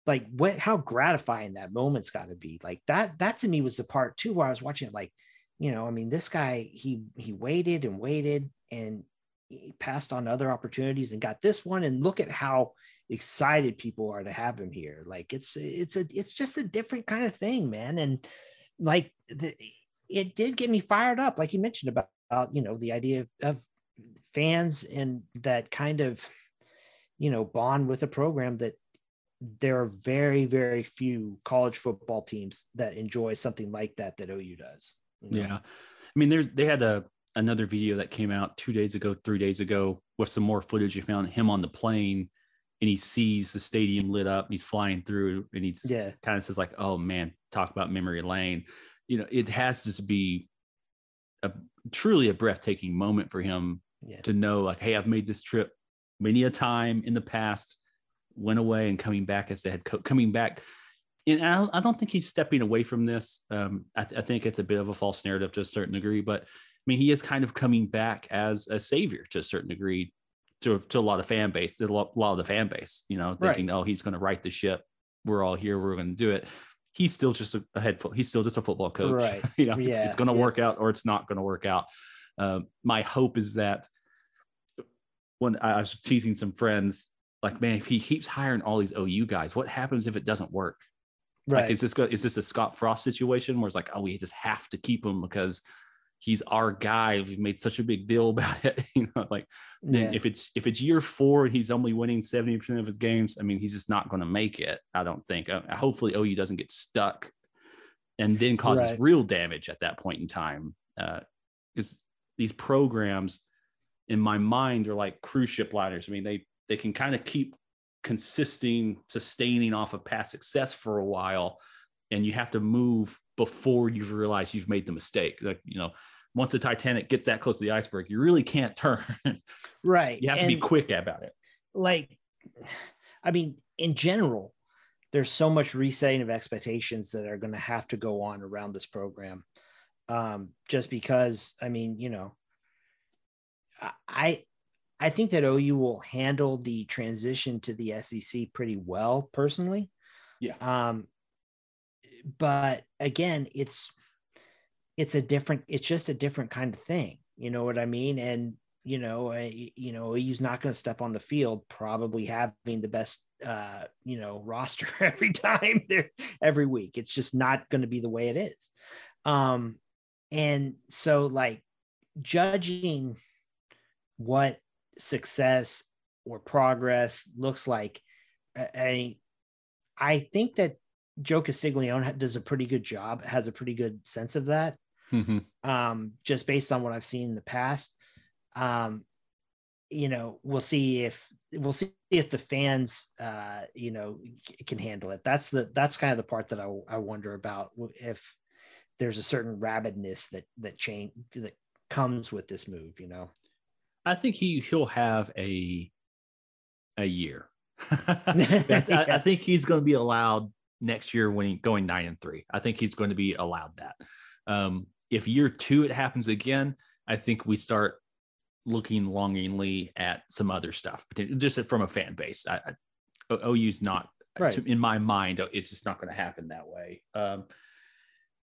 like what how gratifying that moment's got to be like that that to me was the part too where i was watching it like you know i mean this guy he he waited and waited and he passed on other opportunities and got this one. And look at how excited people are to have him here. Like it's it's a it's just a different kind of thing man. And like the, it did get me fired up like you mentioned about, about you know the idea of, of fans and that kind of you know bond with a program that there are very very few college football teams that enjoy something like that that OU does you know? Yeah. I mean, there's they had a another video that came out two days ago, three days ago, with some more footage. You found him on the plane and he sees the stadium lit up and he's flying through and he's yeah kind of says, like, oh man, talk about memory lane. You know, it has to be a truly a breathtaking moment for him yeah to know, like, hey, I've made this trip many a time in the past, went away and coming back as the head coach, coming back. And I don't, I don't think he's stepping away from this. Um, I, th- I think it's a bit of a false narrative to a certain degree, but I mean, he is kind of coming back as a savior to a certain degree to, to a lot of fan base, to a lot, of the fan base, you know, thinking, oh, he's going to right the ship. We're all here. We're going to do it. He's still just a, a head foot. He's still just a football coach. Right. you know, it's, Yeah. it's going to Yeah. work out or it's not going to work out. Um, my hope is that when I was teasing some friends, like, man, if he keeps hiring all these OU guys, what happens if it doesn't work? Right Like, is this go, is this a Scott Frost situation where it's like, oh, we just have to keep him because he's our guy. We've made such a big deal about it. you know, like then yeah. if it's if it's year four and he's only winning 70% of his games, I mean, he's just not going to make it. I don't think. Uh, hopefully OU doesn't get stuck and then causes Right. real damage at that point in time. Because these programs in my mind are like cruise ship liners. I mean, they they can kind of keep consisting, sustaining off of past success for a while, and you have to move before you've realized you've made the mistake. Like you know, once the Titanic gets that close to the iceberg, you really can't turn. right you have to be quick about it. like i mean in general there's so much resetting of expectations that are going to have to go on around this program um just because i mean you know i i think that ou will handle the transition to the sec pretty well personally. Yeah. um but again it's it's a different it's just a different kind of thing. You know what i mean? And you know uh, you know he's not going to step on the field probably having the best uh you know roster every time there every week. It's just not going to be the way it is. Um and so like judging what success or progress looks like i i, think that joe castiglione does a pretty good job has a pretty good sense of that Mhm. um, just based on what I've seen in the past. Um, you know, we'll see if we'll see if the fans, uh, you know, can handle it. That's the that's kind of the part that I, I wonder about if there's a certain rabidness that that change that comes with this move. You know, I think he he'll have a a year. I, I- I think he's going to be allowed next year when he going nine and three. I think he's going to be allowed that. Um, if year two it happens again, I think we start looking longingly at some other stuff, just from a fan base. I, I, OU's not Right. to, in my mind. It's just not going to happen that way. Um,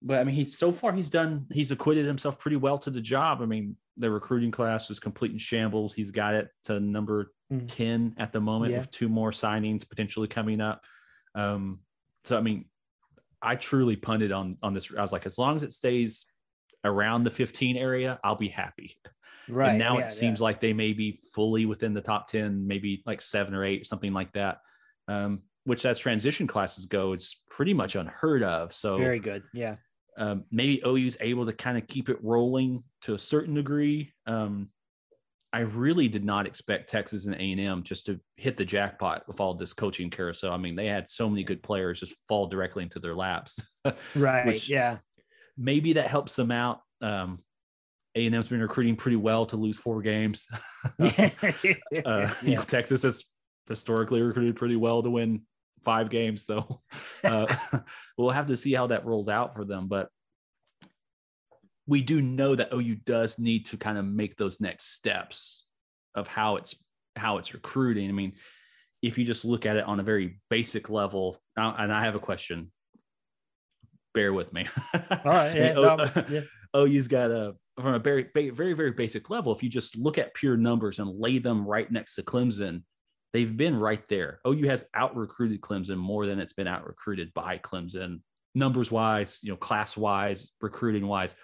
but I mean, he's so far he's done he's acquitted himself pretty well to the job. I mean, the recruiting class was complete in shambles. He's got it to number Mhm. 10 at the moment Yeah. with two more signings potentially coming up. Um, so I mean, I truly punted on on this. I was like, as long as it stays around the 15 area, I'll be happy. right And now yeah, it seems like they may be fully within the top 10, maybe like seven or eight, something like that. Um, which as transition classes go, it's pretty much unheard of. So very good. Yeah, um, maybe OU's able to kind of keep it rolling to a certain degree. Um, I really did not expect Texas and A&M just to hit the jackpot with all this coaching carousel. I mean, they had so many good players just fall directly into their laps. right. Which- yeah, maybe that helps them out. Um, A&M's been recruiting pretty well to lose four games. uh, you know, Texas has historically recruited pretty well to win five games. So uh, we'll have to see how that rolls out for them. But we do know that OU does need to kind of make those next steps of how it's how it's recruiting. I mean, if you just look at it on a very basic level, and I have a question. Bear with me. All right. Yeah, O- no, yeah. OU's got a from a very very very basic level. If you just look at pure numbers and lay them right next to Clemson, they've been right there. OU has out recruited Clemson more than it's been out recruited by Clemson, numbers wise, you know, class wise, recruiting wise.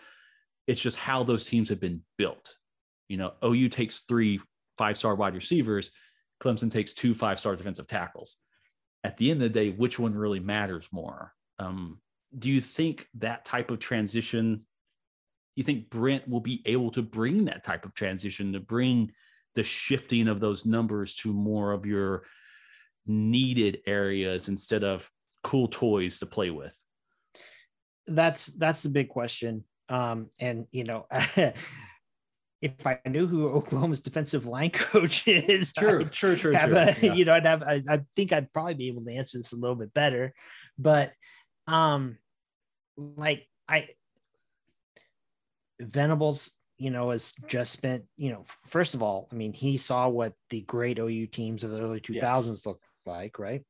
It's just how those teams have been built. You know, OU takes three five star wide receivers, Clemson takes two five star defensive tackles. At the end of the day, which one really matters more? Um, do you think that type of transition? You think Brent will be able to bring that type of transition to bring the shifting of those numbers to more of your needed areas instead of cool toys to play with? that's that's the big question. Um, and you know, if I knew who Oklahoma's defensive line coach is, I'd true, true, have a- you know, I'd have I, I think I'd probably be able to answer this a little bit better. But um, like I Venables, you know, has just spent, you know, first of all, I mean, he saw what the great OU teams of the early 2000s looked like, right?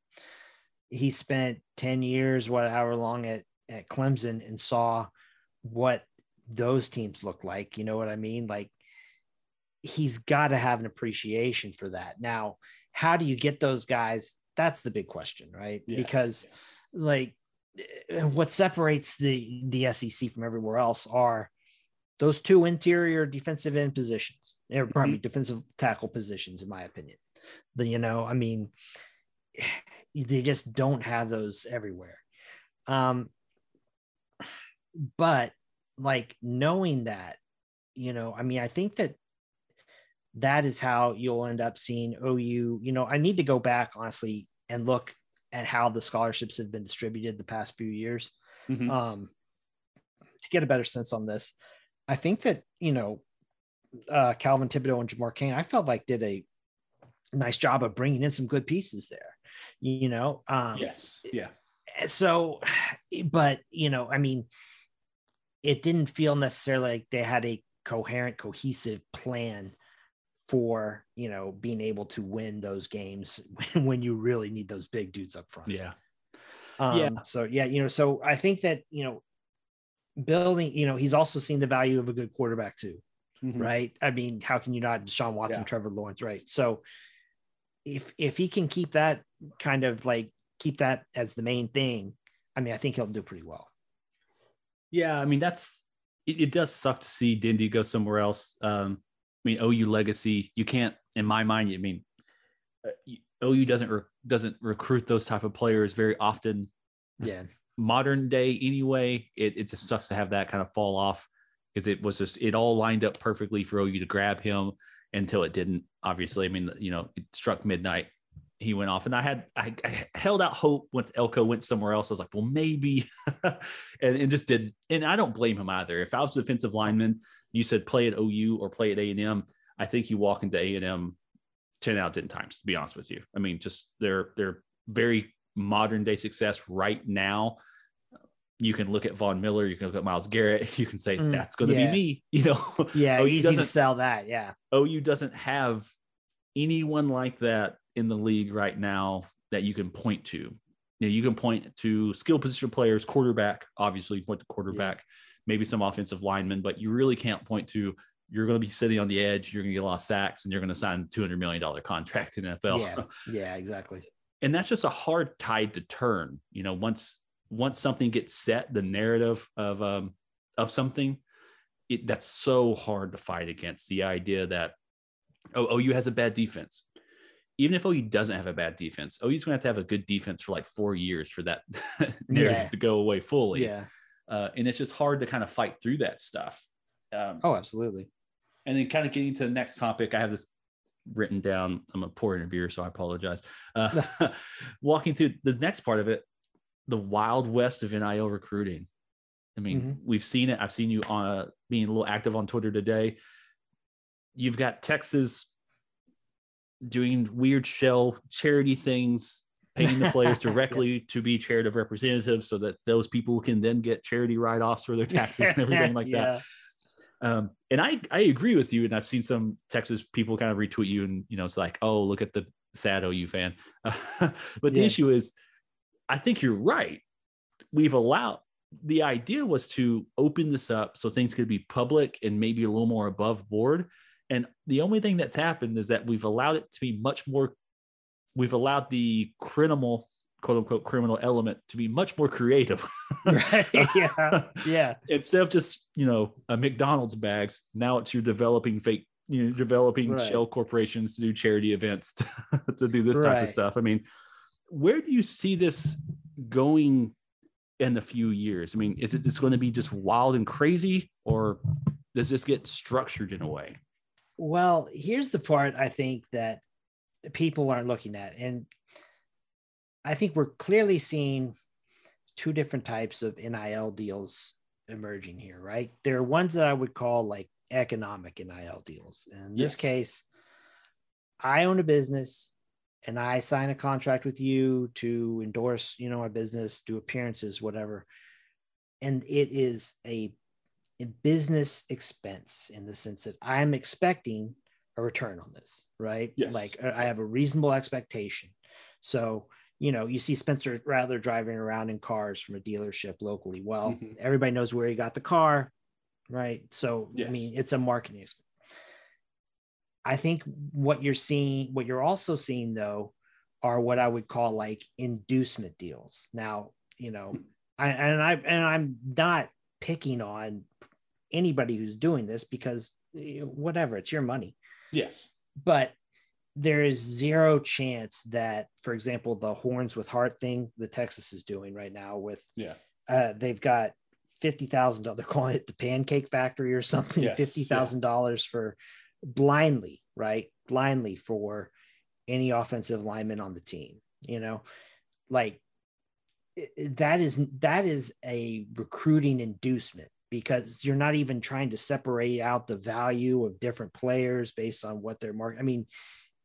He spent 10 years, whatever long at, at Clemson and saw what those teams look like. You know what I mean? Like he's got to have an appreciation for that. Now, how do you get those guys? That's the big question, right? Yes. Because like eh, what separates the the SEC from everywhere else are those two interior defensive end positions, or probably defensive tackle positions, in my opinion. The you know, I mean, they just don't have those everywhere. Um, but like knowing that, you know, I mean, I think that that is how you'll end up seeing OU. You know, I need to go back honestly and look at how the scholarships have been distributed the past few years Mhm. um, to get a better sense on this. I think that you know uh, Calvin Thibodeaux and Jamar Cain, I felt like did a nice job of bringing in some good pieces there. You know, um, yes, yeah, so but you know i mean it didn't feel necessarily like they had a coherent cohesive plan for you know being able to win those games when you really need those big dudes up front yeah, um, Yeah. so yeah you know so i think that you know building you know he's also seen the value of a good quarterback too Mhm. right? I mean, how can you not Deshaun Watson, Yeah. Trevor Lawrence, right? So if if he can keep that kind of like keep that as the main thing, I mean, I think he'll do pretty well. Yeah, I mean that's it, it does suck to see Dindy go somewhere else. Um, I mean OU legacy, you can't, in my mind, I mean uh, you- OU doesn't re- doesn't recruit those type of players very often. Yeah. Modern day, anyway, it it just sucks to have that kind of fall off. because it was just it all lined up perfectly for OU to grab him until it didn't. Obviously, I mean, you know, it struck midnight. He went off, and I had I, I held out hope once Elko went somewhere else. I was like, well, maybe, and it just didn't. And I don't blame him either. If I was a defensive lineman, you said play at OU or play at A and M. I think you walk into A and M ten out of ten times. To be honest with you, I mean, just they're they're very modern day success right now you can look at Von Miller, you can look at Myles Garrett, you can say Mm, that's going to yeah. be me. You know, Yeah, OU easy to doesn't- sell that. Yeah. OU doesn't have anyone like that in the league right now that you can point to. You, know, you can point to skill position players, quarterback, obviously, you point to quarterback, maybe some offensive linemen, but you really can't point to you're going to be sitting on the edge, you're going to get a lot of sacks, and you're going to sign a $200 million contract in the NFL. Yeah. Yeah, exactly. And that's just a hard tide to turn you know once once something gets set the narrative of um of something it that's so hard to fight against the idea that oh OU has a bad defense even if OU doesn't have a bad defense OU's going to have to have a good defense for like 4 years for that narrative Yeah. to go away fully Yeah. uh, and it's just hard to kind of fight through that stuff um, Oh, absolutely. and then kind of getting to the next topic, I have this written down. I'm a poor interviewer, so I apologize. Uh, walking through the next part of it, the wild west of NIL recruiting. I mean, Mhm. we've seen it. I've seen you on uh, being a little active on Twitter today. You've got Texas doing weird shell charity things, paying the players Yeah. directly to be charitable representatives, so that those people can then get charity write-offs for their taxes and everything like that. Um, and I I agree with you, and I've seen some Texas people kind of retweet you, and you know it's like, oh, look at the sad OU fan. but the Yeah. issue is, I think you're right. We've allowed the idea was to open this up so things could be public and maybe a little more above board. And the only thing that's happened is that we've allowed it to be much more. We've allowed the criminal, quote unquote, criminal element to be much more creative. Right. Yeah. Yeah. instead of just you know a McDonald's bags, now it's you're developing fake, you know, developing Right. shell corporations to do charity events to, to do this type of stuff. I mean, where do you see this going in a few years? I mean, is it just going to be just wild and crazy, or does this get structured in a way? Well, here's the part I think that people aren't looking at. And I think we're clearly seeing two different types of NIL deals emerging here, right? There are ones that I would call like economic NIL deals. In this case, I own a business and I sign a contract with you to endorse, you know, my business, do appearances, whatever. And it is a a business expense in the sense that I'm expecting a return on this, right? Yes. Like I have a reasonable expectation. So, you know, you see Spencer Rattler driving around in cars from a dealership locally. Well, Mhm. everybody knows where he got the car, right? So, Yes. I mean, it's a marketing expense. I think what you're seeing, what you're also seeing though, are what I would call like inducement deals. Now, you know, I, and I and I'm not picking on anybody who's doing this because eh, whatever, it's your money. Yes. But there is zero chance that, for example, the horns with heart thing that Texas is doing right now with Yeah. uh, they've got fifty thousand dollars. They're calling it the Pancake Factory or something. Yes, Fifty thousand dollars for blindly, right? Blindly for any offensive lineman on the team. You know, like that is that is a recruiting inducement because you're not even trying to separate out the value of different players based on what their market. I mean,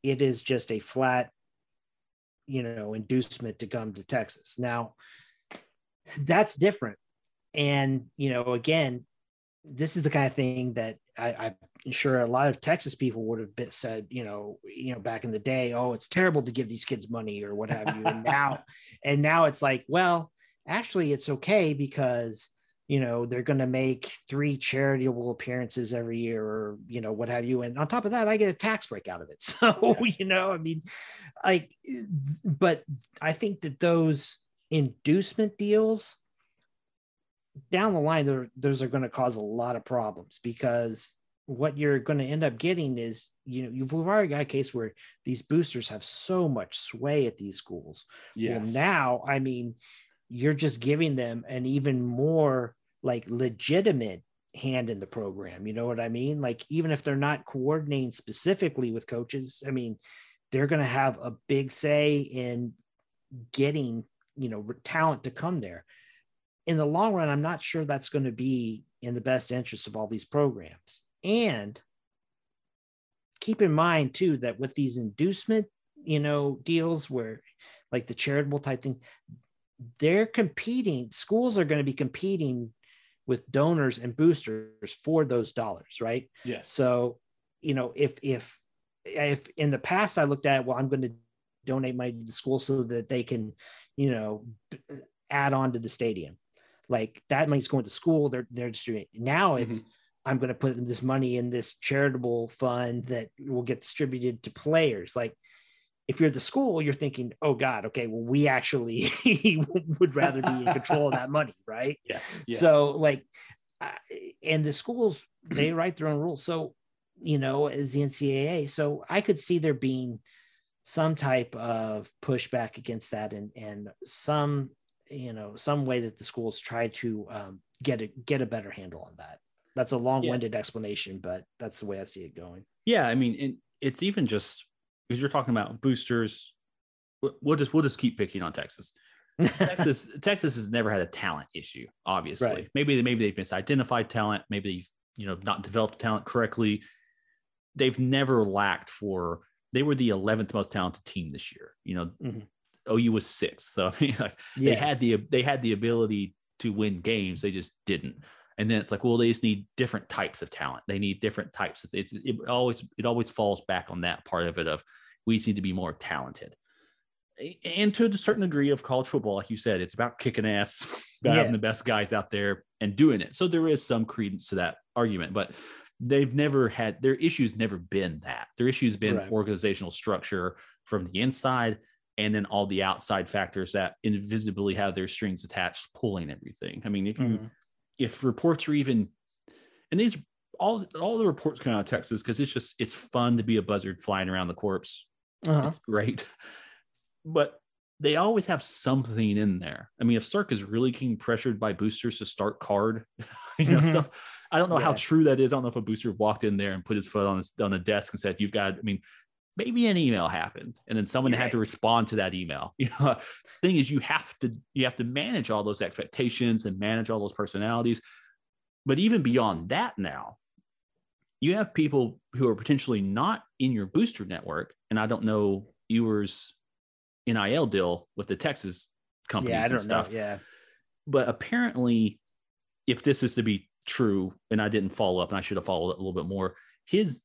it is just a flat, you know, inducement to come to Texas. Now, that's different. And, you know, again, this is the kind of thing that I, I'm sure a lot of Texas people would have been said, you know, you know, back in the day, oh, it's terrible to give these kids money or what have you. And now, and now it's like, well, actually, it's okay because you know they're going to make three charitable appearances every year or you know what have you. And on top of that i get a tax break out of it. So you know i mean like but i think that those inducement deals down the line there those are going to cause a lot of problems because what you're going to end up getting is you know you've we've already got a case where these boosters have so much sway at these schools. Well, now, I mean, you're just giving them an even more like legitimate hand in the program. You know what I mean? Like even if they're not coordinating specifically with coaches, I mean, they're going to have a big say in getting you know talent to come there. In the long run, I'm not sure that's going to be in the best interest of all these programs. And keep in mind too that with these inducement, you know, deals where like the charitable type thing, they're competing. Schools are going to be competing with donors and boosters for those dollars, right? Yes. So, you know, if if if in the past I looked at, well, I'm going to donate money to the school so that they can, you know, add on to the stadium. Like that money's going to school. They're they're distributing. Now it's mm-hmm. I'm going to put this money in this charitable fund that will get distributed to players. Like if you're the school, you're thinking, oh God, okay, well, we actually would rather be in control of that money, right? Yes. yes. So like, and the schools they write their own rules. So you know, as the NCAA, so I could see there being some type of pushback against that, and and some you know some way that the schools try to um, get a get a better handle on that. That's a long-winded yeah. explanation, but that's the way I see it going. Yeah, I mean, it, it's even just because you're talking about boosters. We'll just we'll just keep picking on Texas. Texas Texas has never had a talent issue. Obviously, right. maybe maybe they've misidentified talent. Maybe they've you know not developed talent correctly. They've never lacked for. They were the 11th most talented team this year. You know, mm-hmm. OU was sixth, so I mean, like, yeah. they had the they had the ability to win games. They just didn't. And then it's like, well, they just need different types of talent. They need different types of. It's it always it always falls back on that part of it of we just need to be more talented. And to a certain degree of college football, like you said, it's about kicking ass, about yeah. having the best guys out there and doing it. So there is some credence to that argument, but they've never had their issues never been that. Their issues been right. organizational structure from the inside and then all the outside factors that invisibly have their strings attached pulling everything. I mean, if you mm-hmm. If reports are even and these all all the reports come out of Texas because it's just it's fun to be a buzzard flying around the corpse uh-huh. It's great. But they always have something in there. I mean, if Sark is really getting pressured by boosters to start Card, you know, mm-hmm. stuff. I don't know yeah. how true that is. I don't know if a booster walked in there and put his foot on his on a desk and said, "You've got." I mean, maybe an email happened, and then someone had to respond to that email. You know, thing is, you have to you have to manage all those expectations and manage all those personalities. But even beyond that, now you have people who are potentially not in your booster network, and I don't know Ewers NIL deal with the Texas companies yeah, and stuff. Know. Yeah. But apparently, if this is to be true, and I didn't follow up, and I should have followed up a little bit more, his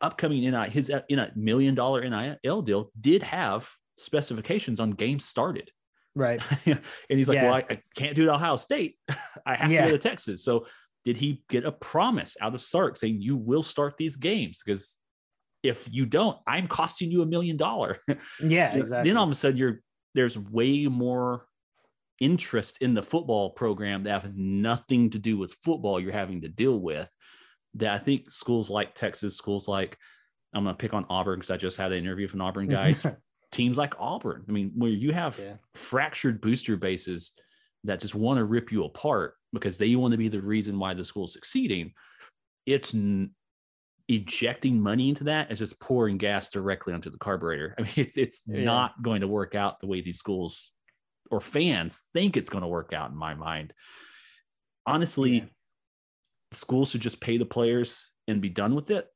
upcoming NIL, his uh, in a million dollar NIL deal did have specifications on games started. Right. and he's like, yeah. well, I, I, can't do it at Ohio State. I have yeah. to go to Texas. So did he get a promise out of Sark saying you will start these games? Because if you don't, I'm costing you a million dollar. Yeah, exactly. Then all of a sudden you're there's way more interest in the football program that have nothing to do with football you're having to deal with. That I think schools like Texas, schools like I'm gonna pick on Auburn because I just had an interview from Auburn guys. teams like Auburn. I mean, where you have yeah. fractured booster bases that just want to rip you apart because they want to be the reason why the school's succeeding. It's n- ejecting money into that is just pouring gas directly onto the carburetor. I mean, it's it's yeah. not going to work out the way these schools or fans think it's going to work out in my mind. Honestly, yeah. Schools should just pay the players and be done with it.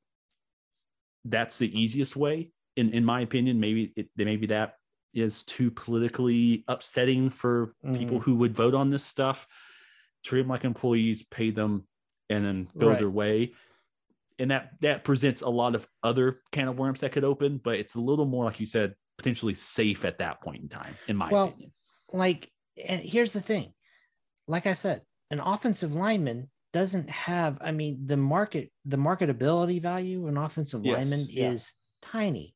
That's the easiest way, in in my opinion. Maybe it maybe that is too politically upsetting for mm-hmm. people who would vote on this stuff treat them like employees, pay them, and then go right. their way. And that that presents a lot of other can of worms that could open, but it's a little more like you said, potentially safe at that point in time, in my well, opinion. Like, and here's the thing, like I said, an offensive lineman doesn't have. I mean, the market, the marketability value an offensive yes, lineman yeah. is tiny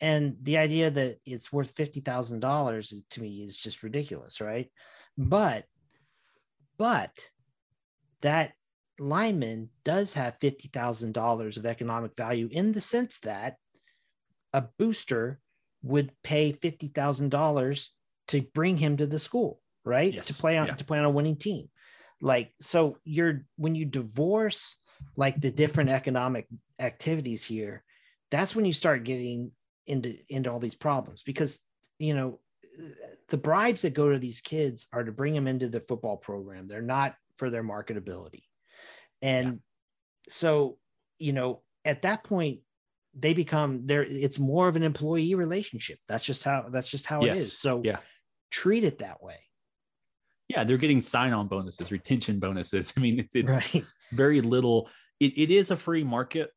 and the idea that it's worth fifty thousand dollars to me is just ridiculous, right? But but that lineman does have $50,000 of economic value in the sense that a booster would pay $50,000 to bring him to the school, right? Yes. To play on yeah. to play on a winning team. Like so you're when you divorce like the different economic activities here that's when you start getting into into all these problems because you know the bribes that go to these kids are to bring them into the football program. They're not for their marketability. And yeah. so you know at that point they become there it's more of an employee relationship. That's just how that's just how yes. it is. So yeah. treat it that way yeah they're getting sign-on bonuses retention bonuses. I mean it's, it's right. very little. It, it is a free market.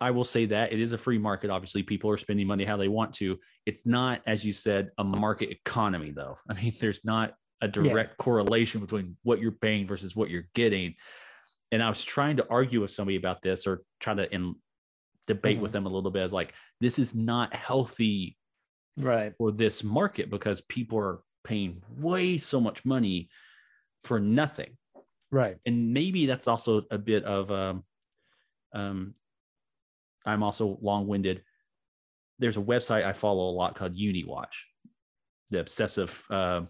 I will say that it is a free market. Obviously people are spending money how they want to. It's not as you said a market economy though. I mean there's not a direct yeah. correlation between what you're paying versus what you're getting. And i was trying to argue with somebody about this or try to in, debate mm-hmm. with them a little bit. As like this is not healthy right. for this market because people are paying way so much money for nothing right and maybe that's also a bit of um um i'm also long-winded there's a website i follow a lot called Uni Watch the obsessive uh,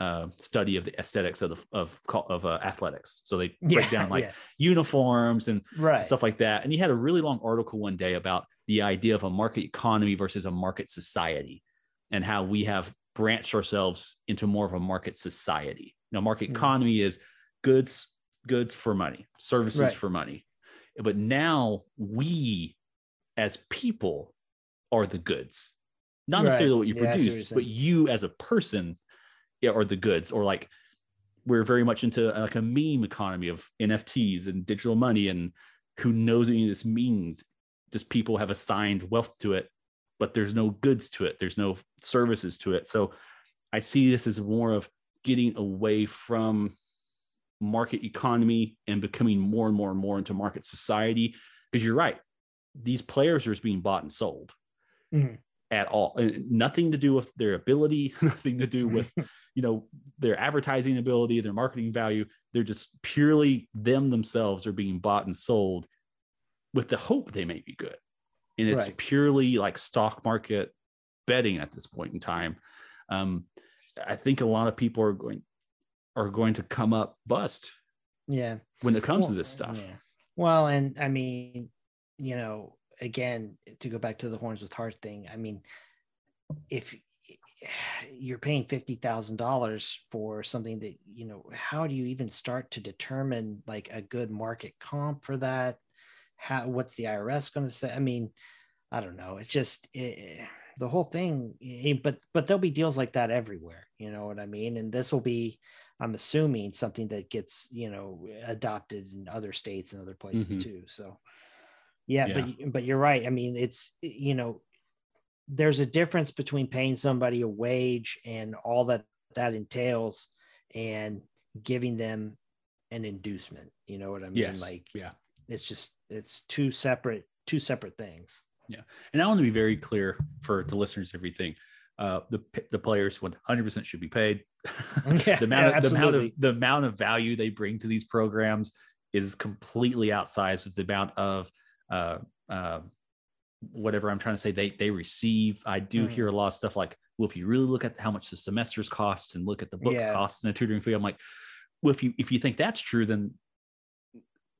uh, study of the aesthetics of the, of of uh, athletics. So they break yeah, down like yeah. uniforms and right. stuff like that. And he had a really long article one day about the idea of a market economy versus a market society, and how we have branched ourselves into more of a market society. Now, market mm-hmm. economy is goods goods for money, services right. for money, but now we as people are the goods. Not necessarily what you yeah, produce, but you as a person or the goods, or like we're very much into like a meme economy of NFTs and digital money, and who knows what any of this means. Just people have assigned wealth to it, but there's no goods to it. There's no services to it. So I see this as more of getting away from market economy and becoming more and more and more into market society. Because you're right, these players are just being bought and sold. Mm-hmm at all. Nothing to do with their ability, nothing to do with you know their advertising ability their marketing value they're just purely them themselves are being bought and sold with the hope they may be good and it's right. purely like stock market betting at this point in time um, i think a lot of people are going are going to come up bust yeah when it comes well, to this stuff yeah. well and i mean you know again to go back to the horns with heart thing i mean if you're paying $50,000 for something that, you know, how do you even start to determine like a good market comp for that? How, what's the IRS going to say? I mean, I don't know. It's just it, the whole thing, eh, but, but there'll be deals like that everywhere. You know what I mean? And this will be, I'm assuming something that gets, you know, adopted in other states and other places mm-hmm. too. So, yeah, yeah, but but you're right. I mean, it's you know, there's a difference between paying somebody a wage and all that that entails and giving them an inducement you know what i mean yes. like yeah it's just it's two separate two separate things yeah and i want to be very clear for the listeners everything uh, the the players 100% should be paid. Yeah, the amount yeah, of, the amount of the amount of value they bring to these programs is completely outsized of the amount of uh, uh, whatever I'm trying to say they they receive. I do mm. hear a lot of stuff like, well, if you really look at how much the semesters cost and look at the books yeah. cost and the tutoring fee, I'm like, well, if you if you think that's true, then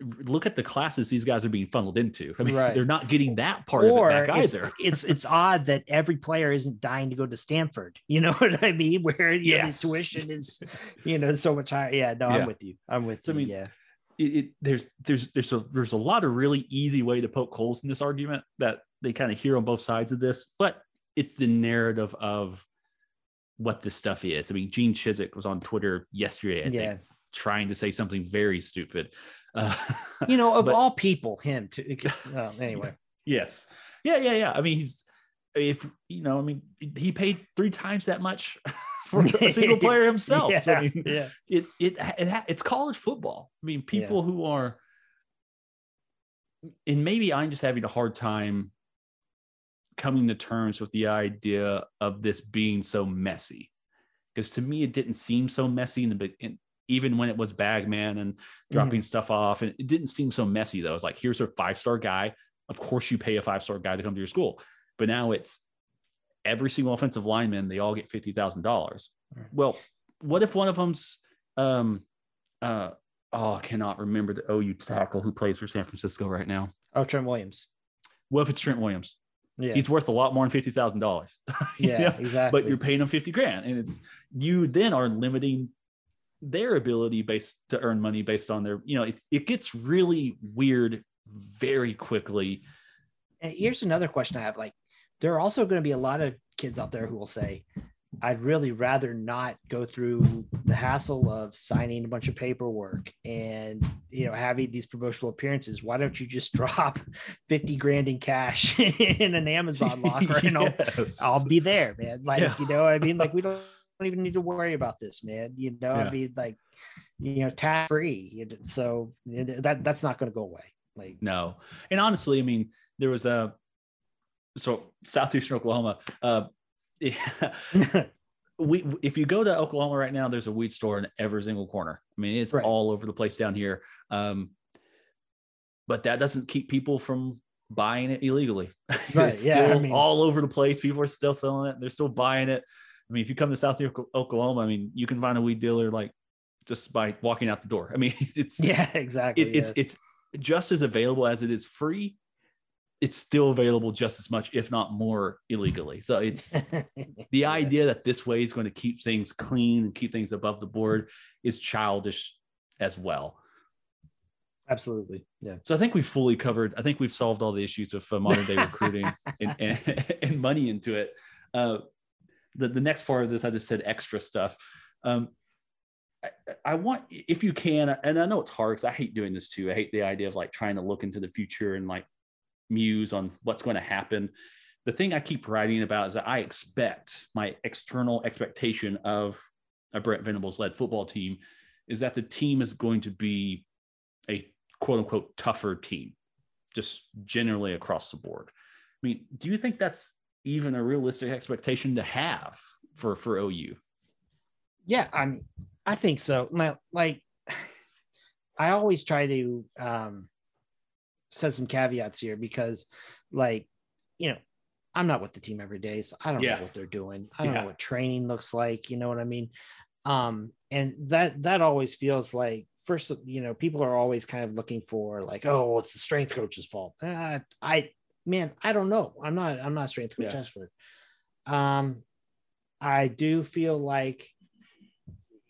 look at the classes these guys are being funneled into. I mean, right. they're not getting that part or of it back either. It's, it's odd that every player isn't dying to go to Stanford. You know what I mean? Where yes. know, tuition is, you know, so much higher. Yeah, no, yeah. I'm with you. I'm with you. I mean, yeah it, it, there's there's there's a there's a lot of really easy way to poke holes in this argument that they kind of hear on both sides of this, but it's the narrative of what this stuff is. I mean, Gene Chizik was on Twitter yesterday, I yeah. think, trying to say something very stupid. Uh, you know, of but, all people, him to uh, anyway. Yes. Yeah, yeah, yeah. I mean, he's if you know, I mean, he paid three times that much for a single player himself. yeah, I mean, yeah. It, it it it's college football. I mean, people yeah. who are, and maybe I'm just having a hard time coming to terms with the idea of this being so messy, because to me it didn't seem so messy in the beginning. Even when it was Bagman and dropping mm-hmm. stuff off, and it didn't seem so messy though. It's like here's a five star guy. Of course, you pay a five star guy to come to your school, but now it's every single offensive lineman, they all get fifty thousand dollars. Well, what if one of them's um, uh, oh, I cannot remember the OU tackle who plays for San Francisco right now. Oh, Trent Williams. What if it's Trent Williams? Yeah. He's worth a lot more than fifty thousand dollars. yeah, exactly. But you're paying him fifty grand, and it's you then are limiting their ability based to earn money based on their, you know, it, it gets really weird very quickly. And here's another question I have: like, there are also going to be a lot of kids out there who will say, I'd really rather not go through the hassle of signing a bunch of paperwork and you know having these promotional appearances. Why don't you just drop 50 grand in cash in an Amazon locker and I'll, I'll be there, man. Like, Yeah. you know, I mean, like we don't even need to worry about this, man. You know, Yeah. I mean, like, you know, tax free. So that that's not going to go away. Like, No. And honestly, I mean, there was a so southeastern Oklahoma. Uh, we if you go to Oklahoma right now, there's a weed store in every single corner. I mean, it's Right. all over the place down here. Um, but that doesn't keep people from buying it illegally. Right, it's yeah, I mean- all over the place. People are still selling it. They're still buying it. I mean, if you come to South Oklahoma, I mean, you can find a weed dealer like just by walking out the door. I mean, it's yeah, exactly. it, it's yeah. it's just as available as it is free. It's still available just as much, if not more, illegally. So it's the idea that this way is going to keep things clean and keep things above the board is childish as well. Absolutely. Yeah. So I think we've fully covered. I think we've solved all the issues of uh, modern day recruiting and, and, and money into it. Uh, the the next part of this, I just said extra stuff. Um, I, I want, if you can, and I know it's hard because I hate doing this too. I hate the idea of like trying to look into the future and like muse on what's going to happen. The thing I keep writing about is that I expect my external expectation of a Brent Venables led football team is that the team is going to be a quote unquote tougher team, just generally across the board. I mean, do you think that's even a realistic expectation to have for for OU? Yeah, I mean, I think so. Now, Like, I always try to um, set some caveats here because, like, you know, I'm not with the team every day, so I don't Yeah. know what they're doing. I don't Yeah. know what training looks like. You know what I mean? Um, and that that always feels like first, you know, people are always kind of looking for like, oh, well, it's the strength coach's fault. Uh, I man, I don't know. I'm not I'm not a strength coach Yeah. expert. Um, I do feel like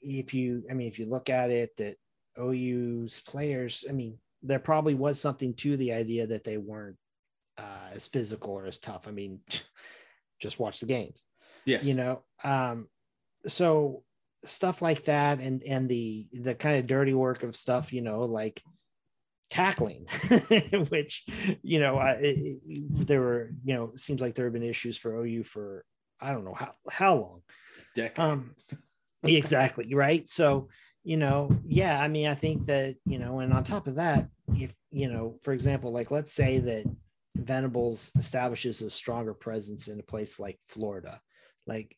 if you, I mean, if you look at it, that OU's players, I mean, there probably was something to the idea that they weren't uh, as physical or as tough. I mean, just watch the games, Yes. you know. Um, so stuff like that, and and the the kind of dirty work of stuff, you know, like tackling, which you know, I, it, there were, you know, seems like there have been issues for OU for I don't know how how long. Decade. Um, exactly right. So you know, yeah, I mean, I think that you know, and on top of that, if you know, for example, like let's say that Venables establishes a stronger presence in a place like Florida, like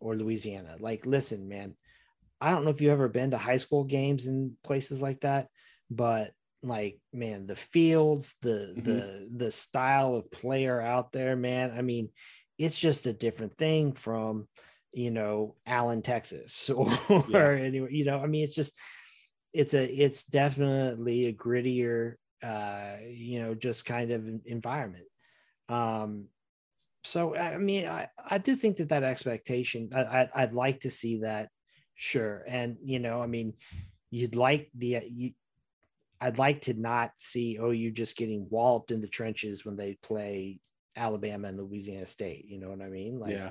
or Louisiana. Like, listen, man, I don't know if you've ever been to high school games in places like that, but like, man, the fields, the Mhm. the the style of player out there, man. I mean, it's just a different thing from you know Allen, Texas, or, Yeah. anywhere. You know, I mean, it's just it's a it's definitely a grittier uh you know just kind of environment um so i I mean i i do think that that expectation I, I i'd like to see that sure and you know i mean you'd like the you, i'd like to not see ou just getting walloped in the trenches when they play alabama and louisiana state you know what i mean like yeah.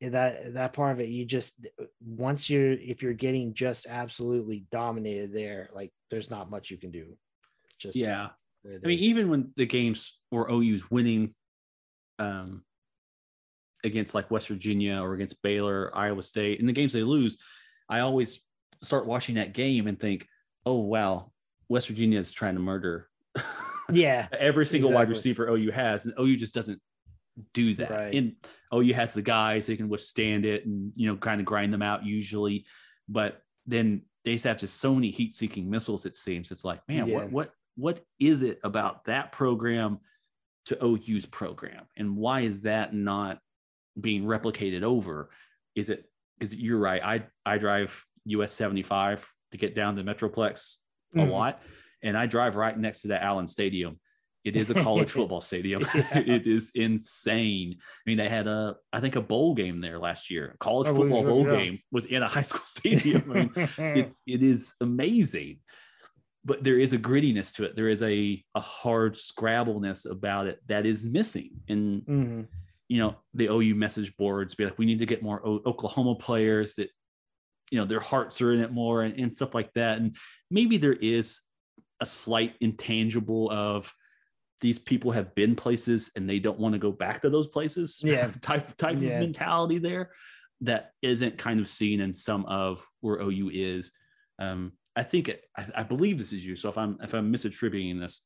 that that part of it you just once you're if you're getting just absolutely dominated there like there's not much you can do just Yeah. the way it I mean, even when the games where OU's winning um, against like West Virginia or against Baylor, Iowa State, in the games they lose, I always start watching that game and think, oh, wow, West Virginia is trying to murder yeah every single wide receiver OU has, and OU just doesn't do that. Right. And OU has the guys they can withstand it and you know kind of grind them out usually, but then they have just so many heat-seeking missiles. It seems it's like, man, Yeah. what what what is it about that program to OU's program, and why is that not being replicated over? Is it because you're right? I I drive US 75 to get down to Metroplex a Mhm. lot. And I drive right next to that Allen Stadium. It is a college football stadium. Yeah. it is insane. I mean, they had a, I think, a bowl game there last year. A college football bowl yeah. game was in a high school stadium. I mean, it, it is amazing but there is a grittiness to it there is a, a hard scrabbleness about it that is missing and Mhm. you know the ou message boards be like we need to get more o- oklahoma players that you know their hearts are in it more and, and stuff like that and maybe there is a slight intangible of these people have been places and they don't want to go back to those places Yeah. type type Yeah. of mentality there that isn't kind of seen in some of where OU is. Um, I think it, I, I believe this is you. So if I'm if I'm misattributing this,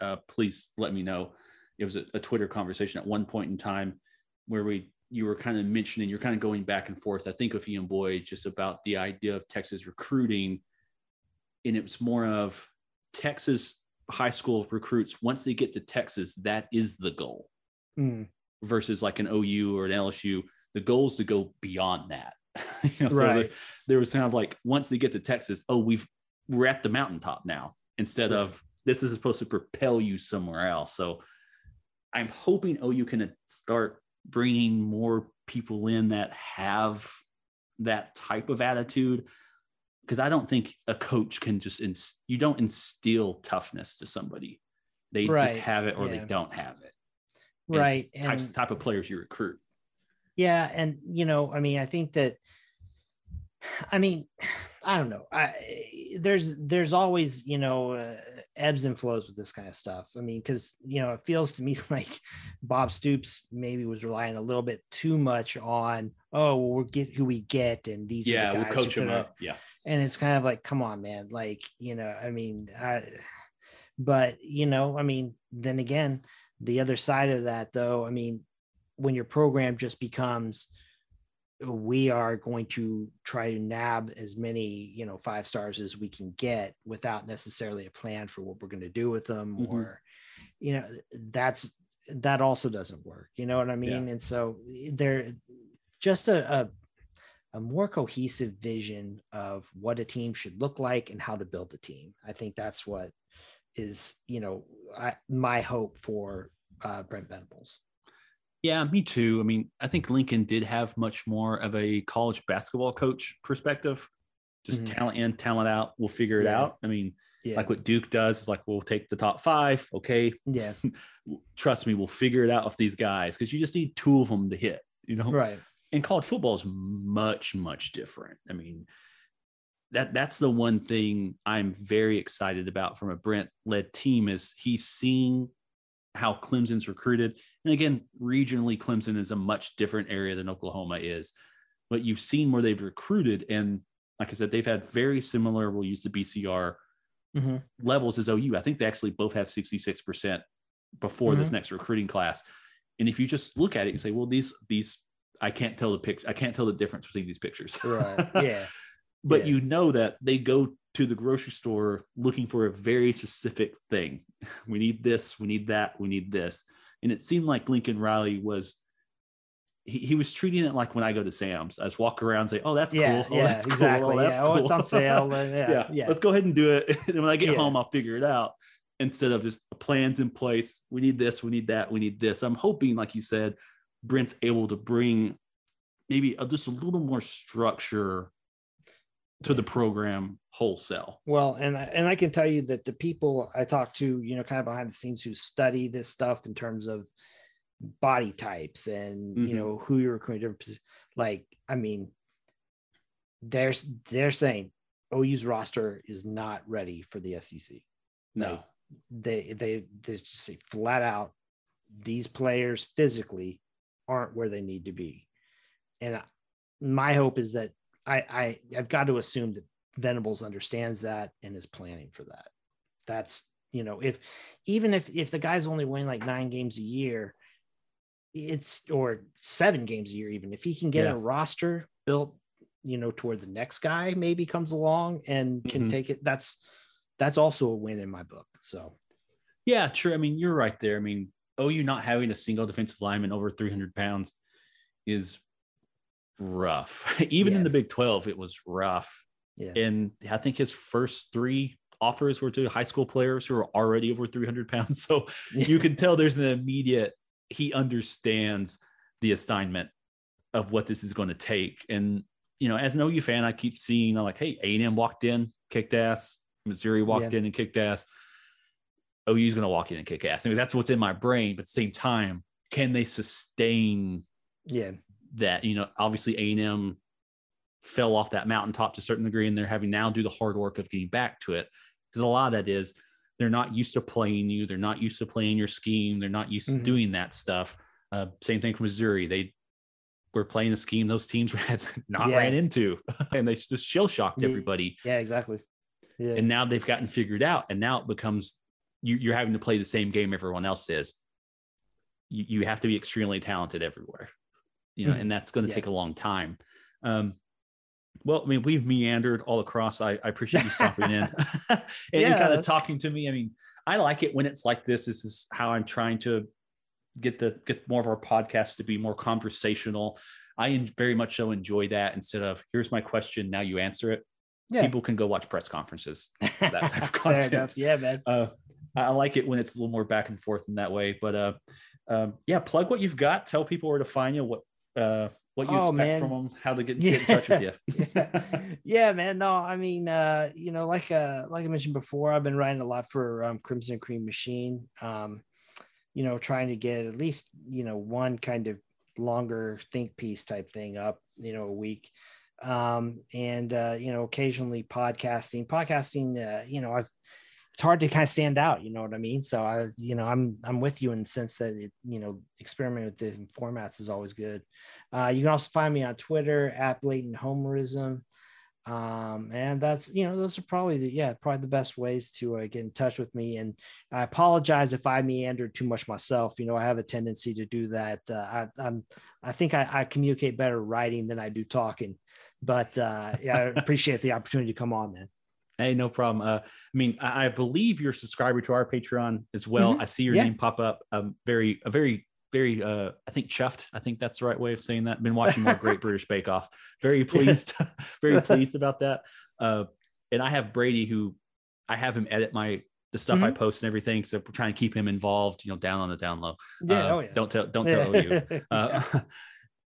uh, please let me know. It was a, a Twitter conversation at one point in time where we you were kind of mentioning you're kind of going back and forth. I think with Ian Boyd just about the idea of Texas recruiting, and it was more of Texas high school recruits once they get to Texas, that is the goal Mm. versus like an OU or an LSU. The goal is to go beyond that. you know, so there, Right. there was kind of like once they get to Texas, oh, we've we're at the mountaintop now instead Right. of this is supposed to propel you somewhere else. So I'm hoping OU can start bringing more people in that have that type of attitude because I don't think a coach can just ins- you don't instill toughness to somebody. They just have it or Yeah. they don't have it. And Right. types And type of players you recruit. yeah, and you know, I mean, I think that I mean, I don't know. I there's there's always, you know, uh, ebbs and flows with this kind of stuff. I mean, because you know, it feels to me like Bob Stoops maybe was relying a little bit too much on, oh, well, we'll get who we get, and these Yeah, are the we'll coach them up. Yeah. and it's kind of like come on man like you know i mean I, but you know i mean then again the other side of that though i mean when your program just becomes we are going to try to nab as many you know five stars as we can get without necessarily a plan for what we're going to do with them Mhm. or you know that's that also doesn't work you know what i mean and so there just a, a a more cohesive vision of what a team should look like and how to build a team. I think that's what is, you know, I, my hope for uh, Brent Venables. Yeah, me too. I mean, I think Lincoln did have much more of a college basketball coach perspective. Just Mhm. talent in, talent out. We'll figure it Yeah. out. I mean, Yeah, like what Duke does is like we'll take the top five. Okay, yeah, trust me, we'll figure it out with these guys because you just need two of them to hit. You know, right. and college football is much much different i mean that that's the one thing i'm very excited about from a brent led team is he's seeing how clemson's recruited and again regionally clemson is a much different area than oklahoma is but you've seen where they've recruited and like i said they've had very similar we'll use the bcr Mhm. levels as ou i think they actually both have 66% before this next recruiting class and if you just look at it and say well these these I can't tell the picture. I can't tell the difference between these pictures. Right. Yeah. but yeah. you know that they go to the grocery store looking for a very specific thing. We need this, we need that, we need this. And it seemed like Lincoln Riley was he, he was treating it like when I go to Sam's. I just walk around and say, Oh, that's yeah. cool. Oh, yeah. that's cool. exactly. Oh, that's yeah. Oh, it's on sale. yeah. yeah, Yeah. Let's go ahead and do it. and when I get Yeah. home, I'll figure it out instead of just plans in place. We need this, we need that, we need this. I'm hoping, like you said, Brent's able to bring maybe a, just a little more structure to the program wholesale. Well, and I, and I can tell you that the people I talk to, you know, kind of behind the scenes who study this stuff in terms of body types and Mhm. you know who you're recruiting, like I mean, they're they're saying OU's roster is not ready for the SEC. No. They they they just say flat out, these players physically aren't where they need to be, and I, my hope is that I, I I've got to assume that Venables understands that and is planning for that. That's you know if even if if the guys only winning like nine games a year, it's or seven games a year even if he can get Yeah. a roster built you know toward the next guy maybe comes along and can Mhm. take it that's that's also a win in my book so Yeah, true. I mean, you're right there. I mean, OU not having a single defensive lineman over 300 pounds is rough. Even Yeah. in the Big 12, it was rough. Yeah. And I think his first three offers were to high school players who are already over 300 pounds. So you can tell there's an immediate, he understands the assignment of what this is going to take. And, you know, as an OU fan, I keep seeing, I'm like, hey, A&M walked in, kicked ass. Missouri walked Yeah. in and kicked ass. OU's going to walk in and kick ass. I mean, that's what's in my brain. But at the same time, can they sustain yeah. That you know obviously a&m fell off that mountaintop to a certain degree and they're having now do the hard work of getting back to it because a lot of that is they're not used to playing you they're not used to playing your scheme they're not used Mhm. to doing that stuff uh, same thing for missouri they were playing a scheme those teams had not Yeah. ran into and they just shell shocked Yeah. everybody Yeah, exactly. Yeah. and now they've gotten figured out and now it becomes you, you're having to play the same game everyone else is you, you have to be extremely talented everywhere you know Mhm. and that's going to Yeah. take a long time um well i mean we've meandered all across i, I appreciate you stopping in and, Yeah. kind of talking to me i mean i like it when it's like this this is how i'm trying to get the get more of our podcast to be more conversational i very much so enjoy that instead of here's my question now you answer it yeah. people can go watch press conferences that type of content. Yeah, man. uh, I I like it when it's a little more back and forth in that way. But uh, um, yeah, plug what you've got. Tell people where to find you. What uh, what you Oh, expect man. from them. How to get, get in touch with you. yeah. yeah, man. No, I mean, uh, you know, like uh, like I mentioned before, I've been writing a lot for um, Crimson Cream Machine. Um, you know, trying to get at least you know one kind of longer think piece type thing up, you know, a week. Um, and uh, you know, occasionally podcasting. Podcasting, uh, you know, I've it's hard to kind of stand out, you know what I mean? So I, you know, I'm I'm with you in the sense that it, you know, experimenting with different formats is always good. Uh, you can also find me on Twitter at blatant homerism. Um, and that's you know those are probably the yeah probably the best ways to uh, get in touch with me. And I apologize if I meandered too much myself. You know I have a tendency to do that. Uh, I, I'm I think I, I communicate better writing than I do talking. But uh, yeah, I appreciate the opportunity to come on, man. Hey, no problem. Uh, I mean, I, I believe you're a subscriber to our Patreon as well. Mhm. I see your Yeah. name pop up. I'm very, a very, very, uh, I think chuffed. I think that's the right way of saying that. Been watching more Great British Bake Off. Very pleased, very pleased about that. Uh, and I have Brady who I have him edit my the stuff I post and everything. So we're trying to keep him involved, you know, down on the down low. Yeah, Uh, oh yeah. Don't tell, don't tell you. Yeah. Uh,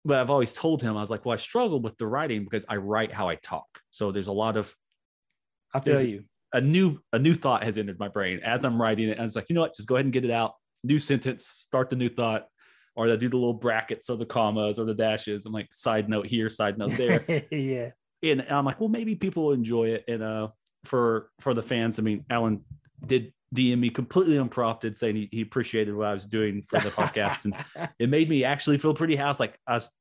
but I've always told him, I was like, well, I struggle with the writing because I write how I talk. So there's a lot of I feel there's- you. a new a new thought has entered my brain as I'm writing it. I was like, you know what? Just go ahead and get it out. New sentence, start the new thought, or I do the little brackets or the commas or the dashes. I'm like, side note here, side note there. yeah. and I'm like, well, maybe people will enjoy it. And uh, for for the fans, I mean, Allen did DM me completely unprompted, saying he, he appreciated what I was doing for the podcast, and it made me actually feel pretty house. Like I was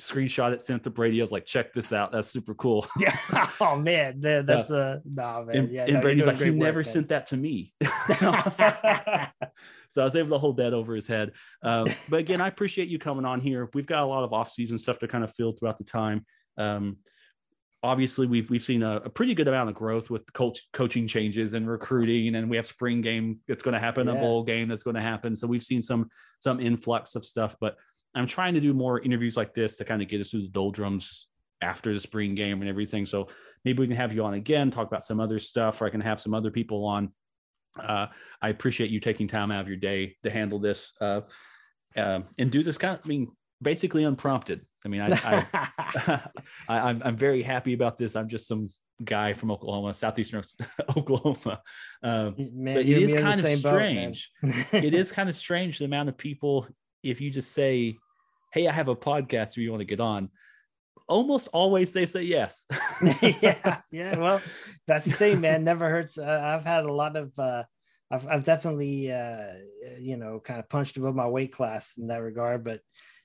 screenshot it, sent to Brady. I was like, check this out. That's super cool. yeah. Oh man, man that's a no man. and, yeah, and no, Brady's like, he work, never sent that to me. so I was able to hold that over his head. Um, but again, I appreciate you coming on here. We've got a lot of off-season stuff to kind of fill throughout the time. Um, obviously, we've we've seen a, a pretty good amount of growth with coach, coaching changes and recruiting, and we have spring game that's going to happen, a bowl game that's going to happen. So we've seen some some influx of stuff, but I'm trying to do more interviews like this to kind of get us through the doldrums after the spring game and everything. So maybe we can have you on again, talk about some other stuff, or I can have some other people on. Uh, I appreciate you taking time out of your day to handle this uh, um, and do this kind of, I mean, basically unprompted. I mean, I, I, I I'm, I'm very happy about this. I'm just some guy from Oklahoma, southeastern Oklahoma. Um, man, but it is me in the kind of same boat, strange. it is kind of strange the amount of people. If you just say, "Hey, I have a podcast. Do you want to get on?" Almost always they say yes. yeah, yeah. Well, that's the thing, man. Never hurts. Uh, I've had a lot of. Uh, I've I've definitely uh, you know kind of punched above my weight class in that regard, but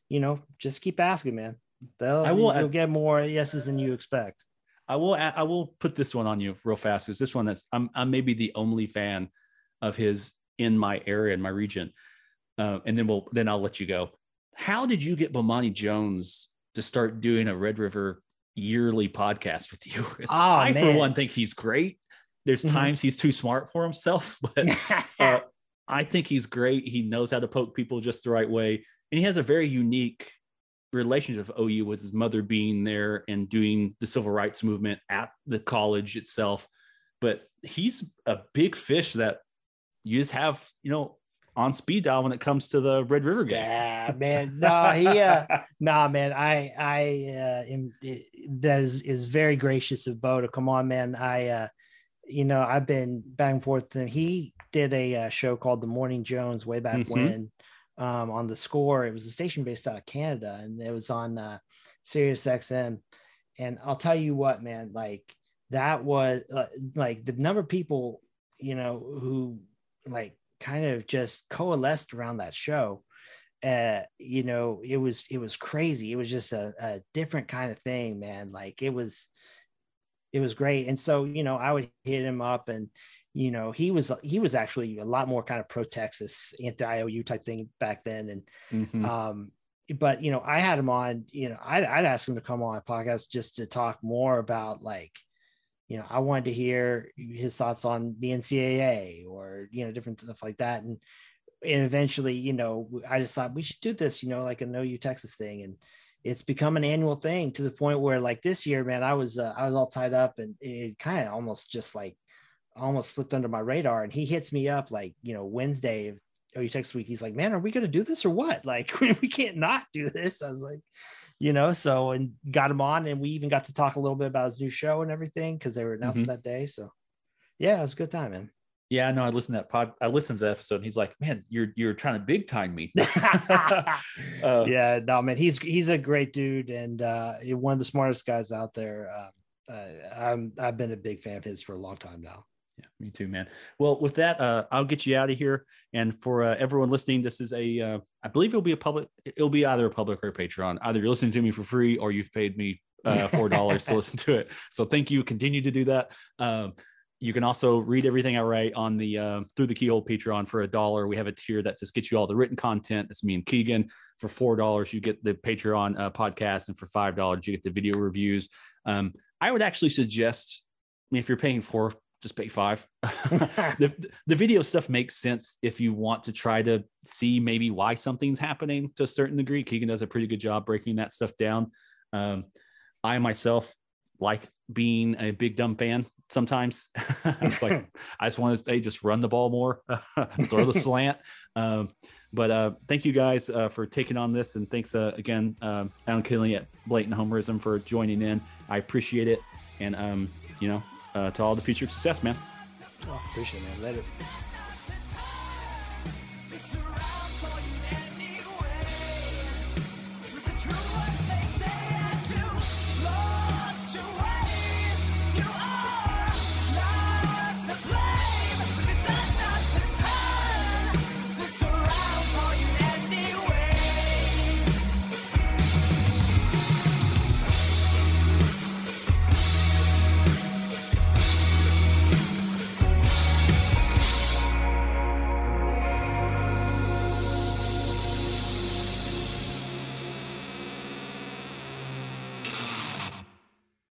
you know just keep asking, man. They'll I will- you'll get more yeses than you expect. I will. I will put this one on you real fast because this one that's I'm I'm maybe the only fan of his in my area in my region, uh, and then we'll then I'll let you go. How did you get Bomani Jones to start doing a Red River yearly podcast with you? Oh, I for one think he's great. There's Mhm. times he's too smart for himself, but uh, I think he's great. He knows how to poke people just the right way, and he has a very unique relationship of OU with his mother being there and doing the civil rights movement at the college itself. But he's a big fish that you just have, you know, on speed dial when it comes to the Red River game. Yeah, man. No, he uh nah man. I I uh am does is very gracious of Bo to come on, man. I uh you know, I've been back and forth and he did a uh, show called The Morning Jones way back Mhm. when um on the score. It was a station based out of Canada and it was on uh Sirius XM. And I'll tell you what, man, like that was uh, like the number of people, you know, who like kind of just coalesced around that show. Uh you know it was it was crazy. It was just a, a different kind of thing man. Like it was it was great. And so you know i would hit him up and you know he was he was actually a lot more kind of pro texas anti iou type thing back then. And Mhm. um but you know i had him on you know I'd, I'd ask him to come on a podcast just to talk more about like you know i wanted to hear his thoughts on the ncaa or you know different stuff like that. And and eventually you know i just thought we should do this you know like a no you texas thing. And it's become an annual thing to the point where like this year man i was uh, i was all tied up and it kind of almost just like almost slipped under my radar. And he hits me up like you know wednesday of you text week. He's like man are we going to do this or what? Like we can't not do this. I was like you know so and got him on and we even got to talk a little bit about his new show and everything because they were announcing that day so yeah it was a good time man Yeah, no, I listened to that pod. I listened to that episode. And he's like, "Man, you're you're trying to big time me." Uh, yeah no man he's he's a great dude and uh one of the smartest guys out there uh, uh, i'm i've been a big fan of his for a long time now Yeah, me too, man. Well, with that, uh, I'll get you out of here. And for uh, everyone listening, this is a, uh, I believe it'll be a public, it'll be either a public or a Patreon. Either you're listening to me for free or you've paid me uh, four dollars to listen to it. So thank you. Continue to do that. Um, you can also read everything I write on the uh, through the Keyhole Patreon for a dollar. We have a tier that just gets you all the written content. It's me and Keegan. For four dollars, you get the Patreon uh, podcast, and for five dollars, you get the video reviews. Um, I would actually suggest, I mean, if you're paying four, just pay five. the, the video stuff makes sense if you want to try to see maybe why something's happening to a certain degree. Keegan does a pretty good job breaking that stuff down. Um, I myself like being a big dumb fan sometimes. it's like I just want to say just run the ball more, throw the slant. Um, but uh, thank you guys uh, for taking on this, and thanks uh, again, um, Allen Kenney at Blatant Homerism for joining in. I appreciate it, and um, you know, uh, to all the future success, man. oh, appreciate it man later